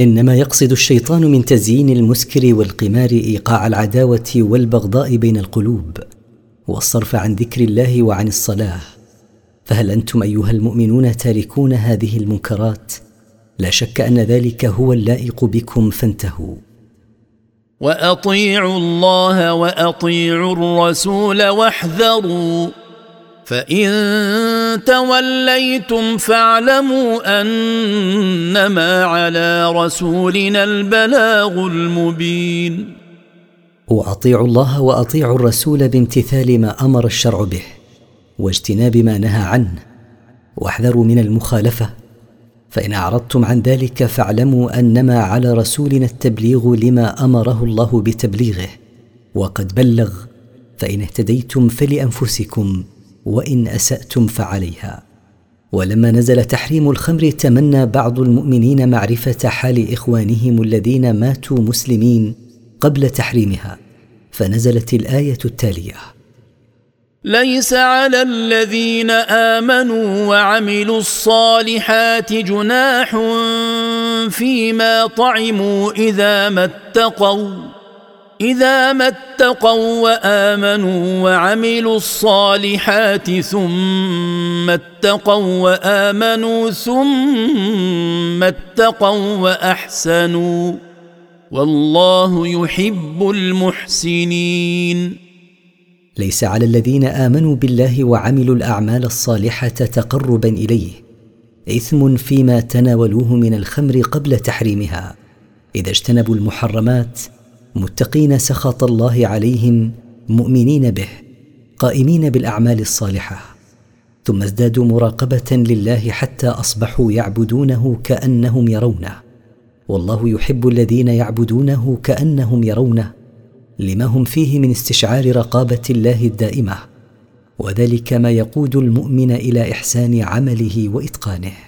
إنما يقصد الشيطان من تزيين المسكر والقمار إيقاع العداوة والبغضاء بين القلوب والصرف عن ذكر الله وعن الصلاة. فهل أنتم أيها المؤمنون تاركون هذه المنكرات؟ لا شك أن ذلك هو اللائق بكم فانتهوا. وأطيعوا الله وأطيعوا الرسول واحذروا. فإن توليتم فاعلموا أنما على رسولنا البلاغ المبين. وأطيعوا الله وأطيعوا الرسول بامتثال ما أمر الشرع به واجتناب ما نهى عنه. واحذروا من المخالفة. فإن أعرضتم عن ذلك فاعلموا أنما على رسولنا التبليغ لما أمره الله بتبليغه. وقد بلغ. فإن اهتديتم فلأنفسكم وإن أسأتم فعليها. ولما نزل تحريم الخمر تمنى بعض المؤمنين معرفة حال إخوانهم الذين ماتوا مسلمين قبل تحريمها فنزلت الآية التالية. ليس على الذين آمنوا وعملوا الصالحات جناح فيما طعموا إذا ما اتقوا. إذا ما اتقوا وآمنوا وعملوا الصالحات ثم اتقوا وآمنوا ثم اتقوا وأحسنوا والله يحب المحسنين. ليس على الذين آمنوا بالله وعملوا الأعمال الصالحة تقربا إليه إثم فيما تناولوه من الخمر قبل تحريمها. إذا اجتنبوا المحرمات متقين سخط الله عليهم مؤمنين به قائمين بالأعمال الصالحة ثم ازدادوا مراقبة لله حتى أصبحوا يعبدونه كأنهم يرونه والله يحب الذين يعبدونه كأنهم يرونه لما هم فيه من استشعار رقابة الله الدائمة وذلك ما يقود المؤمن إلى إحسان عمله وإتقانه.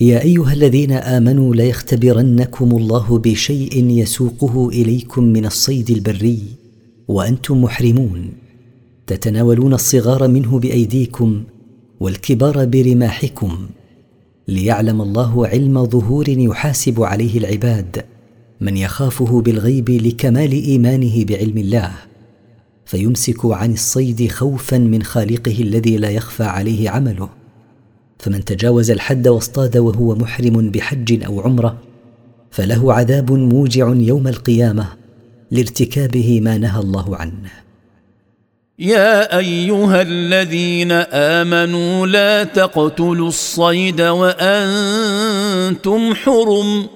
يا أيها الذين آمنوا ليختبرنكم الله بشيء يسوقه إليكم من الصيد البري وأنتم محرمون. تتناولون الصغار منه بأيديكم والكبار برماحكم ليعلم الله علم ظهور يحاسب عليه العباد من يخافه بالغيب لكمال إيمانه بعلم الله. فيمسك عن الصيد خوفا من خالقه الذي لا يخفى عليه عمله. فمن تجاوز الحد واصطاد وهو محرم بحج أو عمرة فله عذاب موجع يوم القيامة لارتكابه ما نهى الله عنه. يا أيها الذين آمنوا لا تقتلوا الصيد وأنتم حرم.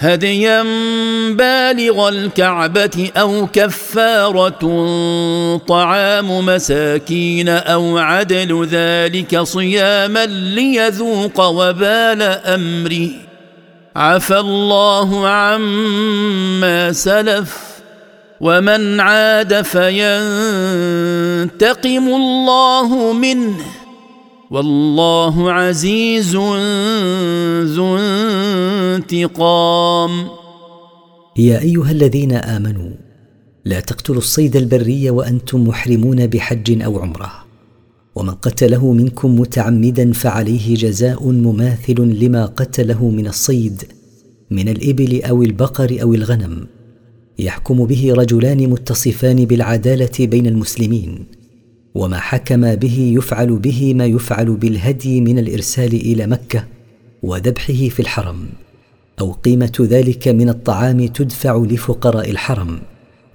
هديا بالغ الكعبة أو كفارة طعام مساكين أو عدل ذلك صياما ليذوق وبال أمره. عفى الله عما سلف ومن عاد فينتقم الله منه. والله عزيز ذو انتقام. يا أيها الذين آمنوا لا تقتلوا الصيد البري وأنتم محرمون بحج أو عمرة. ومن قتله منكم متعمدا فعليه جزاء مماثل لما قتله من الصيد من الإبل أو البقر أو الغنم. يحكم به رجلان متصفان بالعدالة بين المسلمين. وما حكم به يفعل به ما يفعل بالهدي من الإرسال إلى مكة وذبحه في الحرم أو قيمة ذلك من الطعام تدفع لفقراء الحرم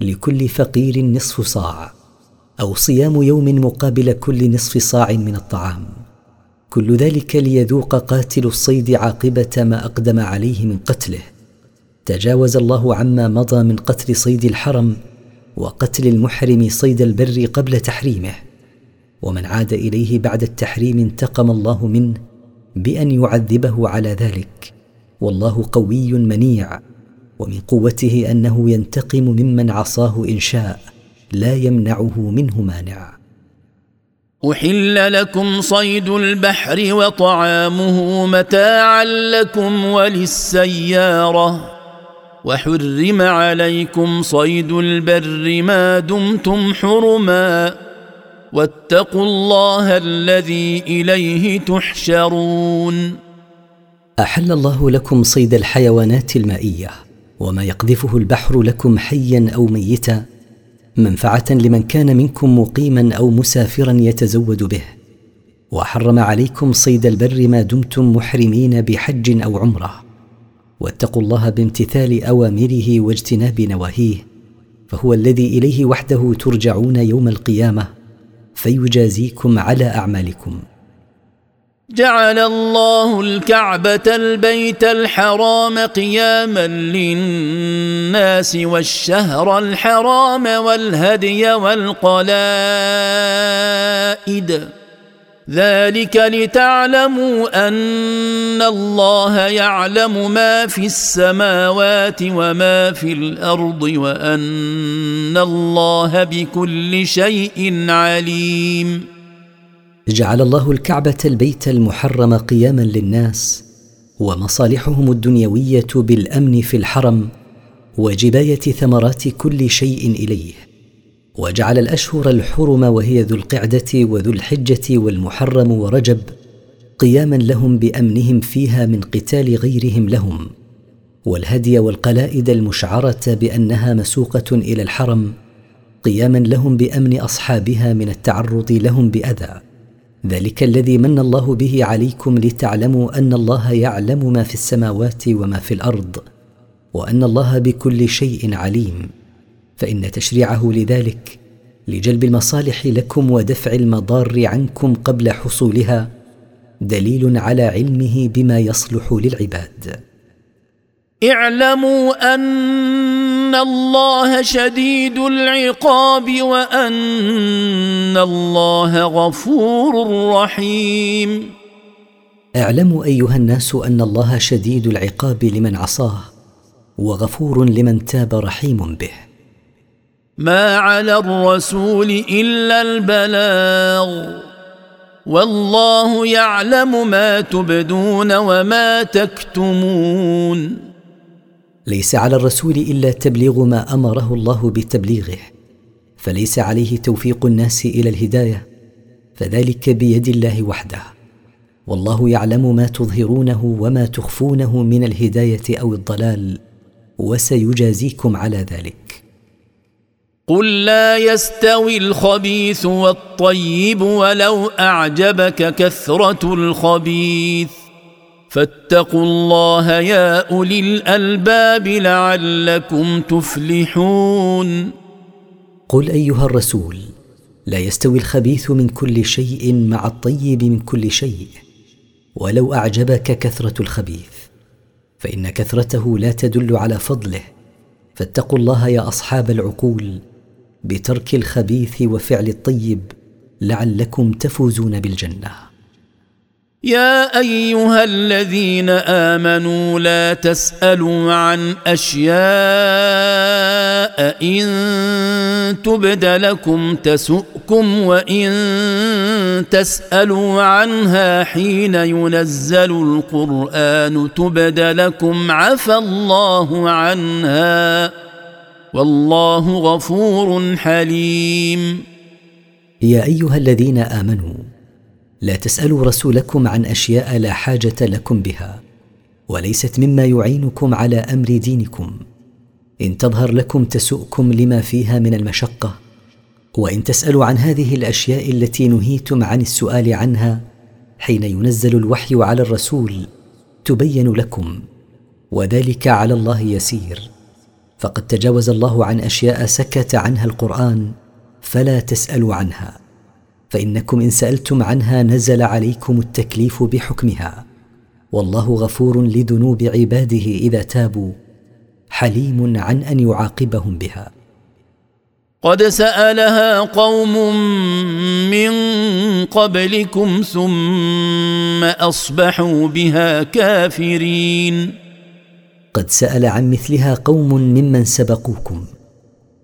لكل فقير نصف صاع أو صيام يوم مقابل كل نصف صاع من الطعام. كل ذلك ليذوق قاتل الصيد عاقبة ما أقدم عليه من قتله. تجاوز الله عما مضى من قتل صيد الحرم وقتل المحرم صيد البر قبل تحريمه. ومن عاد إليه بعد التحريم انتقم الله منه بأن يعذبه على ذلك. والله قوي منيع. ومن قوته أنه ينتقم ممن عصاه إن شاء. لا يمنعه منه مانع. أحل لكم صيد البحر وطعامه متاعا لكم وللسيارة. وحرم عليكم صيد البر ما دمتم حرما. واتقوا الله الذي إليه تحشرون. أحل الله لكم صيد الحيوانات المائية وما يقذفه البحر لكم حيا أو ميتا منفعة لمن كان منكم مقيما أو مسافرا يتزود به. وحرم عليكم صيد البر ما دمتم محرمين بحج أو عمرة. واتقوا الله بامتثال أوامره واجتناب نواهيه فهو الذي إليه وحده ترجعون يوم القيامة. فيجازيكم على أعمالكم. جعل الله الكعبة البيت الحرام قياما للناس والشهر الحرام والهدي والقلائد. ذلك لتعلموا أن الله يعلم ما في السماوات وما في الأرض وأن الله بكل شيء عليم. جعل الله الكعبة البيت المحرم قياما للناس ومصالحهم الدنيوية بالأمن في الحرم وجباية ثمرات كل شيء إليه. وجعل الأشهر الحرم وهي ذو القعدة وذو الحجة والمحرم ورجب قياما لهم بأمنهم فيها من قتال غيرهم لهم والهدي والقلائد المشعرة بأنها مسوقة إلى الحرم قياما لهم بأمن أصحابها من التعرض لهم بأذى. ذلك الذي من الله به عليكم لتعلموا أن الله يعلم ما في السماوات وما في الأرض وأن الله بكل شيء عليم. فإن تشريعه لذلك لجلب المصالح لكم ودفع المضار عنكم قبل حصولها دليل على علمه بما يصلح للعباد. اعلموا أن الله شديد العقاب وأن الله غفور رحيم. اعلموا أيها الناس أن الله شديد العقاب لمن عصاه وغفور لمن تاب رحيم به. ما على الرسول إلا البلاغ والله يعلم ما تبدون وما تكتمون. ليس على الرسول إلا تبليغ ما أمره الله بتبليغه فليس عليه توفيق الناس إلى الهداية فذلك بيد الله وحده. والله يعلم ما تظهرونه وما تخفونه من الهداية أو الضلال وسيجازيكم على ذلك. قل لا يستوي الخبيث والطيب ولو اعجبك كثره الخبيث فاتقوا الله يا اولي الالباب لعلكم تفلحون قل ايها الرسول لا يستوي الخبيث من كل شيء مع الطيب من كل شيء ولو اعجبك كثره الخبيث فان كثرته لا تدل على فضله. فاتقوا الله يا اصحاب العقول بترك الخبيث وفعل الطيب لعلكم تفوزون بالجنة. يا أيها الذين آمنوا لا تسألوا عن أشياء إن تبد لكم تسؤكم وإن تسألوا عنها حين ينزل القرآن تبد لكم عفى الله عنها. والله غفور حليم. يا أيها الذين آمنوا لا تسألوا رسولكم عن أشياء لا حاجة لكم بها وليست مما يعينكم على أمر دينكم. إن تظهر لكم تسؤكم لما فيها من المشقة. وإن تسألوا عن هذه الأشياء التي نهيتم عن السؤال عنها حين ينزل الوحي على الرسول تبين لكم وذلك على الله يسير. فقد تجاوز الله عن أشياء سكت عنها القرآن فلا تسألوا عنها. فإنكم إن سألتم عنها نزل عليكم التكليف بحكمها. والله غفور لذنوب عباده إذا تابوا حليم عن أن يعاقبهم بها. قد سألها قوم من قبلكم ثم أصبحوا بها كافرين. قد سأل عن مثلها قوم ممن سبقوكم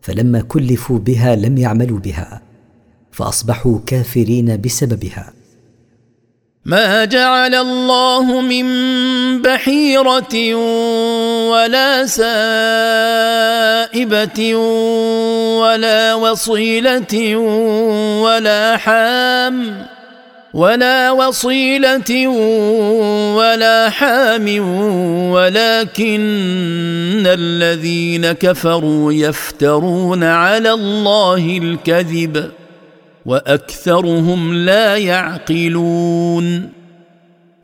فلما كلفوا بها لم يعملوا بها فأصبحوا كافرين بسببها. ما جعل الله من بحيرة ولا سائبة ولا وصيلة ولا حام ولا وصيلة ولا حام ولكن الذين كفروا يفترون على الله الكذب وأكثرهم لا يعقلون.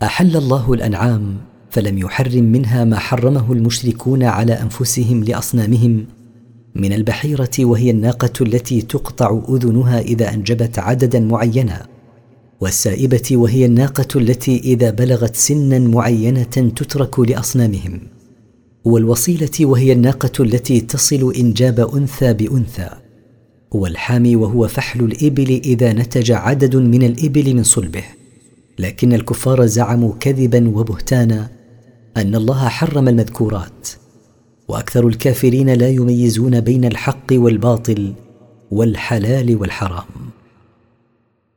أحل الله الأنعام فلم يحرم منها ما حرمه المشركون على أنفسهم لأصنامهم. من البحيرة وهي الناقة التي تقطع أذنها إذا أنجبت عددا معينا. والسائبة وهي الناقة التي إذا بلغت سنا معينة تترك لأصنامهم. والوصيلة وهي الناقة التي تصل إنجاب أنثى بأنثى. والحامي وهو فحل الإبل إذا نتج عدد من الإبل من صلبه. لكن الكفار زعموا كذبا وبهتانا أن الله حرم المذكورات. وأكثر الكافرين لا يميزون بين الحق والباطل والحلال والحرام.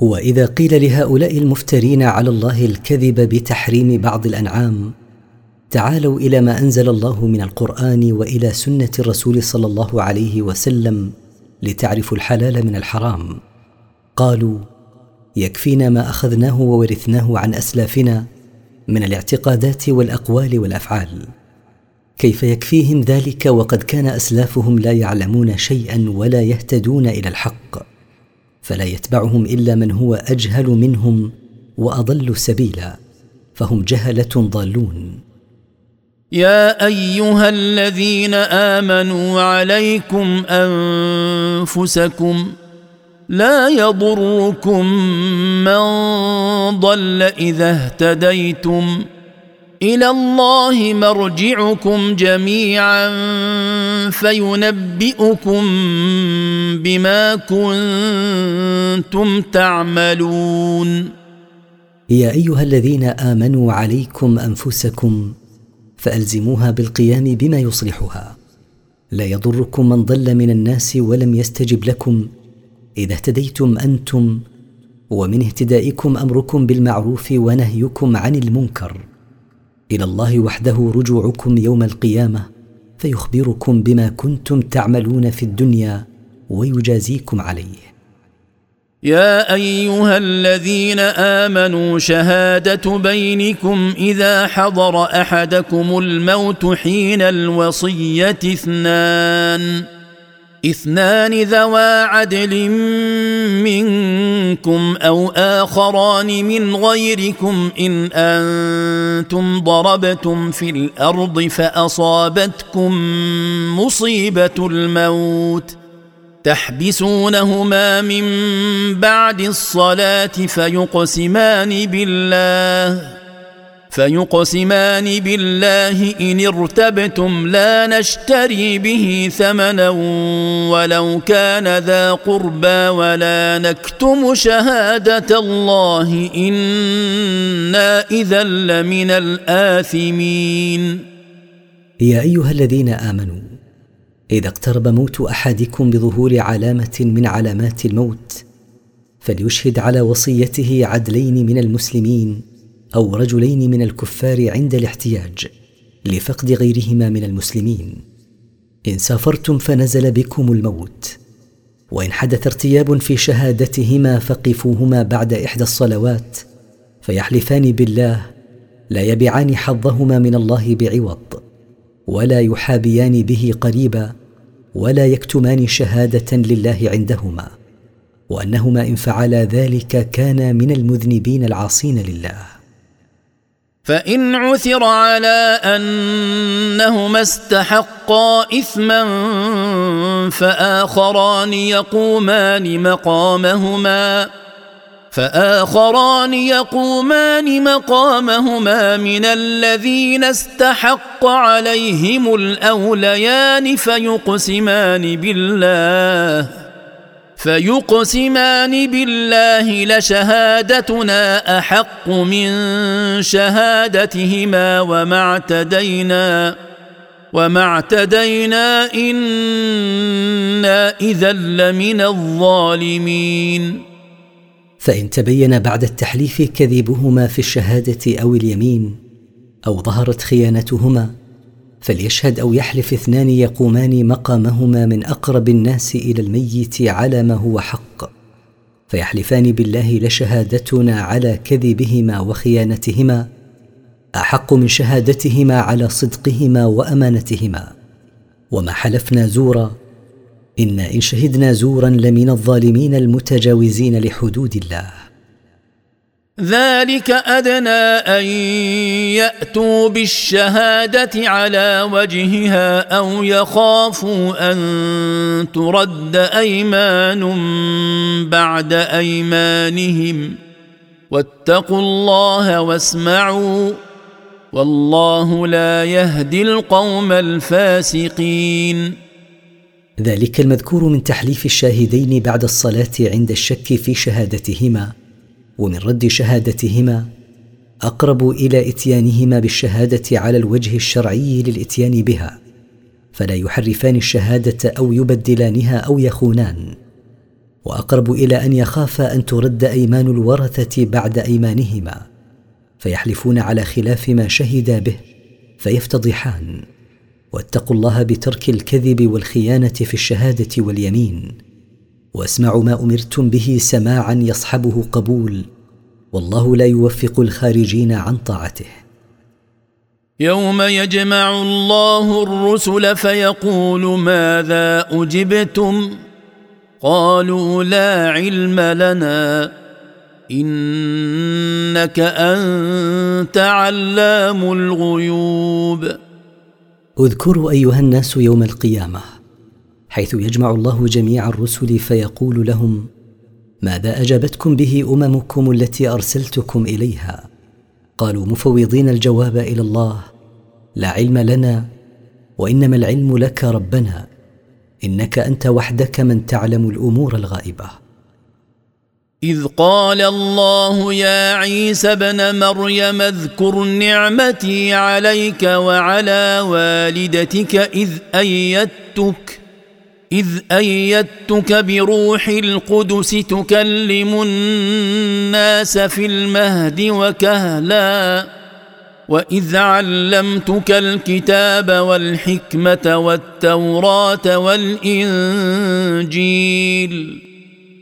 وإذا قيل لهؤلاء المفترين على الله الكذب بتحريم بعض الأنعام تعالوا إلى ما أنزل الله من القرآن وإلى سنة الرسول صلى الله عليه وسلم لتعرفوا الحلال من الحرام. قالوا يكفينا ما أخذناه وورثناه عن أسلافنا من الاعتقادات والأقوال والأفعال. كيف يكفيهم ذلك وقد كان أسلافهم لا يعلمون شيئا ولا يهتدون إلى الحق؟ فلا يتبعهم إلا من هو أجهل منهم وأضل سبيلا فهم جهلة ضالون. يا أيها الذين آمنوا عليكم أنفسكم لا يضركم من ضل إذا اهتديتم إلى الله مرجعكم جميعا فينبئكم بما كنتم تعملون. يا أيها الذين آمنوا عليكم أنفسكم فألزموها بالقيام بما يصلحها. لا يضركم من ضل من الناس ولم يستجب لكم. إذا اهتديتم أنتم ومن اهتدائكم أمركم بالمعروف ونهيكم عن المنكر. إلى الله وحده رجوعكم يوم القيامة فيخبركم بما كنتم تعملون في الدنيا ويجازيكم عليه. يا أيها الذين آمنوا شهادة بينكم إذا حضر أحدكم الموت حين الوصية اثنان. اثنان ذوا عدل منكم أو آخران من غيركم إن أنتم ضربتم في الأرض فأصابتكم مصيبة الموت تحبسونهما من بعد الصلاة فيقسمان بالله فيقسمان بالله إن ارتبتم لا نشتري به ثمنا ولو كان ذا قربى ولا نكتم شهادة الله إنا إذا لمن الآثمين. يا أيها الذين آمنوا إذا اقترب موت أحدكم بظهور علامة من علامات الموت فليشهد على وصيته عدلين من المسلمين. أو رجلين من الكفار عند الاحتياج لفقد غيرهما من المسلمين. إن سافرتم فنزل بكم الموت وإن حدث ارتياب في شهادتهما فقفوهما بعد إحدى الصلوات فيحلفان بالله لا يبيعان حظهما من الله بعوض ولا يحابيان به قريبا ولا يكتمان شهادة لله عندهما وأنهما إن فعلا ذلك كانا من المذنبين العاصين لله. فإن عثر على أنهما استحقا إثما فآخران يقومان مقامهما فآخران يقومان مقامهما من الذين استحق عليهم الأوليان فيقسمان بالله فيقسمان بالله لشهادتنا أحق من شهادتهما وما اعتدينا وما اعتدينا إنا إذا لمن الظالمين. فإن تبين بعد التحليف كذبهما في الشهادة أو اليمين أو ظهرت خيانتهما فليشهد أو يحلف اثنان يقومان مقامهما من أقرب الناس إلى الميت على ما هو حق فيحلفان بالله لشهادتنا على كذبهما وخيانتهما أحق من شهادتهما على صدقهما وأمانتهما. وما حلفنا زورا إنا إن شهدنا زورا لمن الظالمين المتجاوزين لحدود الله. ذلك أدنى أن يأتوا بالشهادة على وجهها أو يخافوا أن ترد أيمان بعد أيمانهم. واتقوا الله واسمعوا والله لا يهدي القوم الفاسقين. ذلك المذكور من تحليف الشاهدين بعد الصلاة عند الشك في شهادتهما. ومن رد شهادتهما أقرب إلى إتيانهما بالشهادة على الوجه الشرعي للإتيان بها فلا يحرفان الشهادة أو يبدلانها أو يخونان. وأقرب إلى أن يخافا أن ترد أيمان الورثة بعد أيمانهما فيحلفون على خلاف ما شهدا به فيفتضحان. واتقوا الله بترك الكذب والخيانة في الشهادة واليمين. واسمعوا ما أمرتم به سماعا يصحبه قبول والله لا يوفق الخارجين عن طاعته. يوم يجمع الله الرسل فيقول ماذا أجبتم؟ قالوا لا علم لنا إنك أنت علام الغيوب. اذكروا أيها الناس يوم القيامة حيث يجمع الله جميع الرسل فيقول لهم ماذا أجابتكم به أممكم التي أرسلتكم إليها؟ قالوا مفوضين الجواب إلى الله لا علم لنا وإنما العلم لك ربنا إنك أنت وحدك من تعلم الأمور الغائبة. إذ قال الله يا عيسى ابن مريم اذكر نعمتي عليك وعلى والدتك إذ أيدتك إذ أيدتك بروح القدس تكلم الناس في المهد وكهلا وإذ علمتك الكتاب والحكمة والتوراة والإنجيل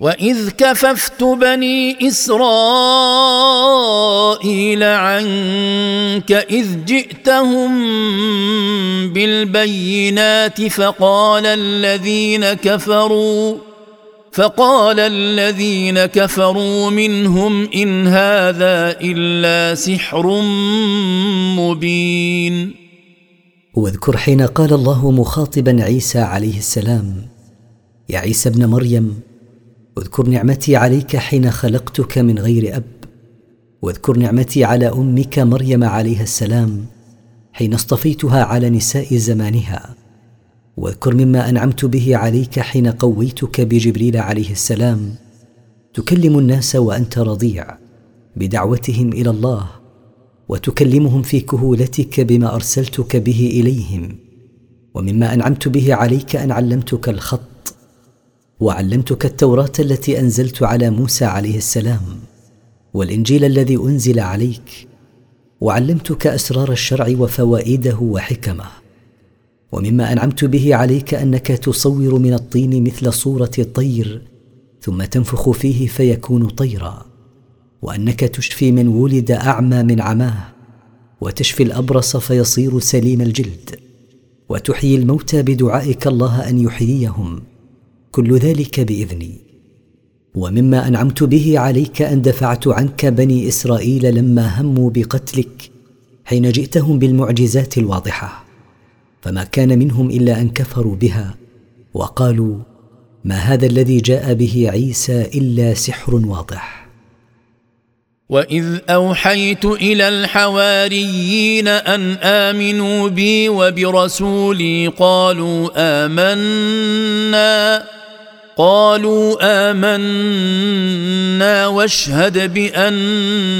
واذ كففت بني اسرائيل عنك اذ جئتهم بالبينات فقال الذين كفروا فقال الذين كفروا منهم ان هذا الا سحر مبين واذكر حين قال الله مخاطبا عيسى عليه السلام يا عيسى ابن مريم اذكر نعمتي عليك حين خلقتك من غير أب. واذكر نعمتي على أمك مريم عليها السلام حين اصطفيتها على نساء زمانها. واذكر مما أنعمت به عليك حين قويتك بجبريل عليه السلام. تكلم الناس وأنت رضيع بدعوتهم إلى الله وتكلمهم في كهولتك بما أرسلتك به إليهم. ومما أنعمت به عليك أن علمتك الخط وعلمتك التوراة التي أنزلت على موسى عليه السلام والإنجيل الذي أنزل عليك وعلمتك أسرار الشرع وفوائده وحكمه ومما أنعمت به عليك أنك تصور من الطين مثل صورة الطير ثم تنفخ فيه فيكون طيرا وأنك تشفي من ولد أعمى من عماه وتشفي الأبرص فيصير سليم الجلد وتحيي الموتى بدعائك الله أن يحييهم. كل ذلك بإذني. ومما أنعمت به عليك أن دفعت عنك بني إسرائيل لما هموا بقتلك حين جئتهم بالمعجزات الواضحة. فما كان منهم إلا أن كفروا بها وقالوا ما هذا الذي جاء به عيسى إلا سحر واضح؟ واذ اوحيت إلى الحواريين ان امنوا بي وبرسولي قالوا امنا قالوا آمنا واشهد بأننا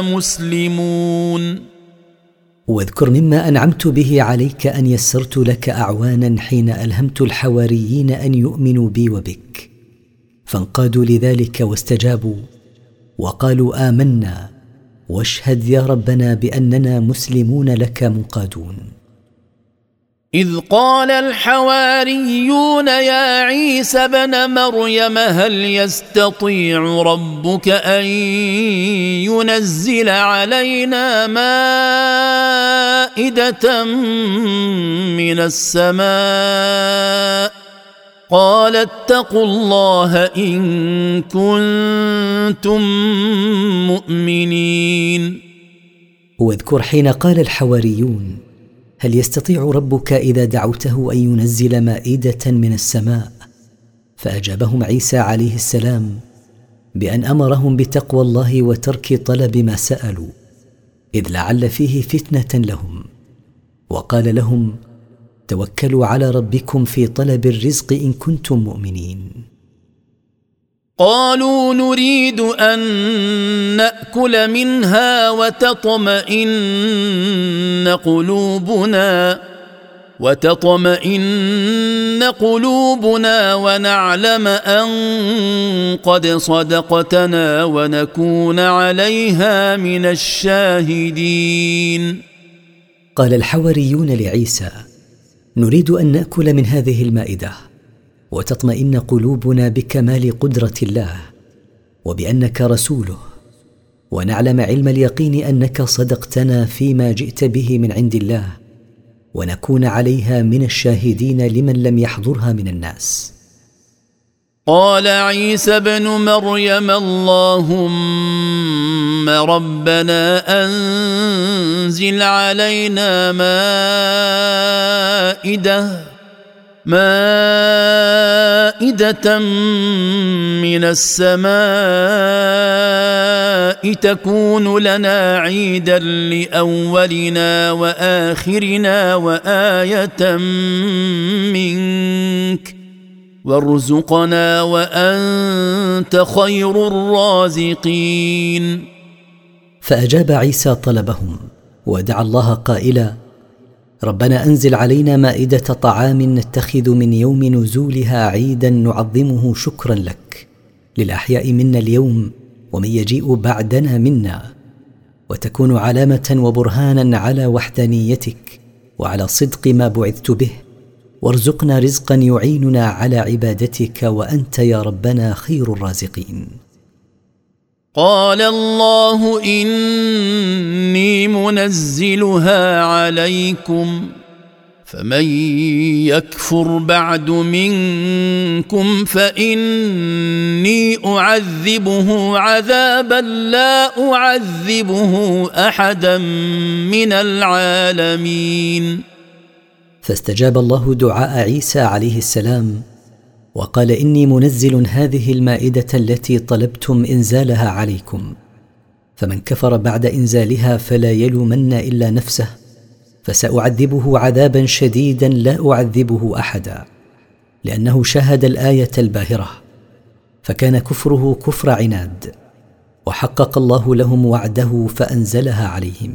مسلمون. واذكر مما أنعمت به عليك أن يسرت لك أعوانا حين ألهمت الحواريين أن يؤمنوا بي وبك. فانقادوا لذلك واستجابوا وقالوا آمنا واشهد يا ربنا بأننا مسلمون لك منقادون. إذ قال الحواريون يا عيسى بن مريم هل يستطيع ربك أن ينزل علينا مائدة من السماء؟ قال اتقوا الله إن كنتم مؤمنين. واذكر حين قال الحواريون هل يستطيع ربك إذا دعوته أن ينزل مائدة من السماء؟ فأجابهم عيسى عليه السلام بأن أمرهم بتقوى الله وترك طلب ما سألوا إذ لعل فيه فتنة لهم. وقال لهم توكلوا على ربكم في طلب الرزق إن كنتم مؤمنين. قالوا نريد أن نأكل منها وتطمئن قلوبنا وتطمئن قلوبنا ونعلم أن قد صدقتنا ونكون عليها من الشاهدين. قال الحواريون لعيسى نريد أن نأكل من هذه المائدة. وتطمئن قلوبنا بكمال قدرة الله وبأنك رسوله. ونعلم علم اليقين أنك صدقتنا فيما جئت به من عند الله ونكون عليها من الشاهدين لمن لم يحضرها من الناس. قال عيسى ابن مريم اللهم ربنا أنزل علينا مائدة مائدة من السماء تكون لنا عيدا لأولنا وآخرنا وآية منك وارزقنا وأنت خير الرازقين. فأجاب عيسى طلبهم ودعا الله قائلا ربنا أنزل علينا مائدة طعام نتخذ من يوم نزولها عيدا نعظمه شكرا لك. للأحياء منا اليوم ومن يجيء بعدنا منا. وتكون علامة وبرهانا على وحدانيتك وعلى صدق ما بعثت به. وارزقنا رزقا يعيننا على عبادتك وأنت يا ربنا خير الرازقين. قال الله إني منزلها عليكم فمن يكفر بعد منكم فإني أعذبه عذابا لا أعذبه أحدا من العالمين. فاستجاب الله دعاء عيسى عليه السلام وقال إني منزل هذه المائدة التي طلبتم إنزالها عليكم. فمن كفر بعد إنزالها فلا يلومن إلا نفسه فسأعذبه عذابا شديدا لا أعذبه احدا لأنه شاهد الآية الباهرة. فكان كفره كفر عناد وحقق الله لهم وعده فأنزلها عليهم.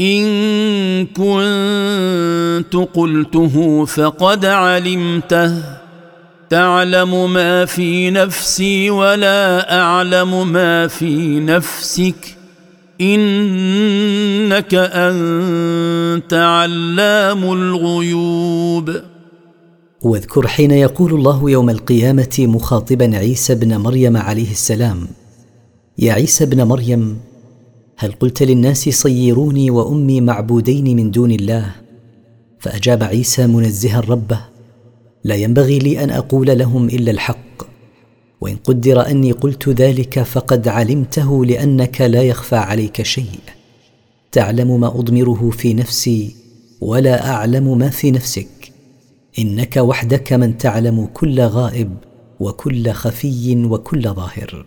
إن كنت قلته فقد علمته. تعلم ما في نفسي ولا أعلم ما في نفسك. إنك أنت علام الغيوب. واذكر حين يقول الله يوم القيامة مخاطبا عيسى ابن مريم عليه السلام يا عيسى ابن مريم هل قلت للناس صيروني وأمي معبودين من دون الله؟ فأجاب عيسى منزها ربه لا ينبغي لي أن أقول لهم إلا الحق. وإن قدر أني قلت ذلك فقد علمته لأنك لا يخفى عليك شيء. تعلم ما أضمره في نفسي ولا أعلم ما في نفسك. إنك وحدك من تعلم كل غائب وكل خفي وكل ظاهر.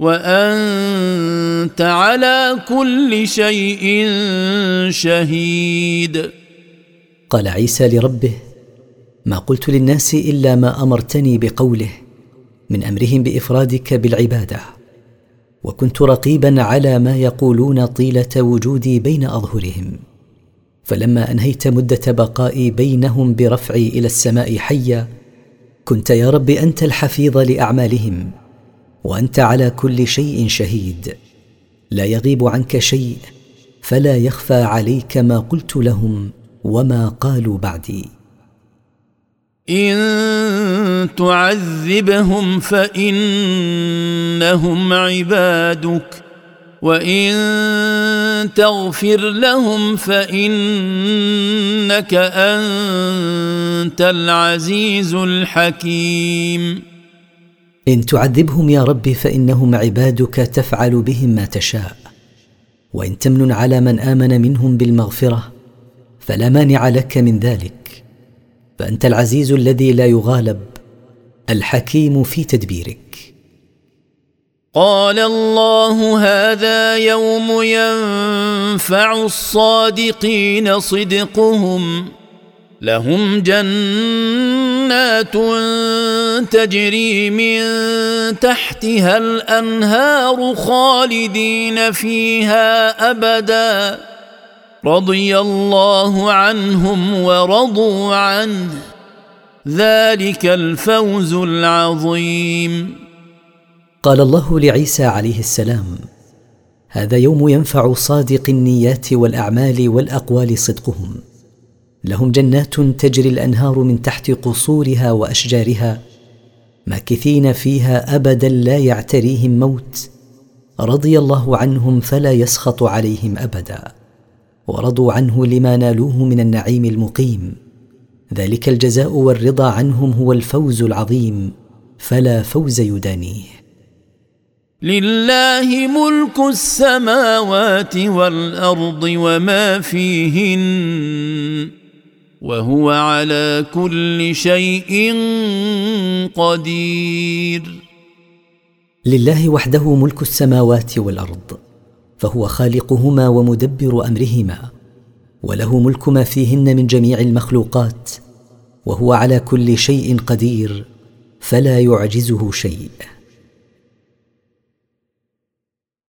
وأنت على كل شيء شهيد. قال عيسى لربه ما قلت للناس إلا ما أمرتني بقوله من أمرهم بإفرادك بالعبادة وكنت رقيبا على ما يقولون طيلة وجودي بين أظهرهم فلما أنهيت مدة بقائي بينهم برفعي إلى السماء حيا كنت يا رب أنت الحفيظ لأعمالهم وأنت على كل شيء شهيد. لا يغيب عنك شيء فلا يخفى عليك ما قلت لهم وما قالوا بعدي. إن تعذبهم فإنهم عبادك وإن تغفر لهم فإنك أنت العزيز الحكيم. إن تعذبهم يا رب فإنهم عبادك تفعل بهم ما تشاء. وإن تمن على من آمن منهم بالمغفرة فلا مانع لك من ذلك. فأنت العزيز الذي لا يغالب الحكيم في تدبيرك. قال الله هذا يوم ينفع الصادقين صدقهم. لهم جنات تجري من تحتها الأنهار خالدين فيها أبدا. رضي الله عنهم ورضوا عنه. ذلك الفوز العظيم. قال الله لعيسى عليه السلام هذا يوم ينفع صادق النيات والأعمال والأقوال صدقهم. لهم جنات تجري الأنهار من تحت قصورها وأشجارها ماكثين فيها ابدا لا يعتريهم موت رضي الله عنهم فلا يسخط عليهم أبدا ورضوا عنه لما نالوه من النعيم المقيم ذلك الجزاء والرضا عنهم هو الفوز العظيم فلا فوز يدانيه. لله ملك السماوات والأرض وما فيهن وهو على كل شيء قدير. لله وحده ملك السماوات والأرض فهو خالقهما ومدبر أمرهما وله ملك ما فيهن من جميع المخلوقات وهو على كل شيء قدير فلا يعجزه شيء.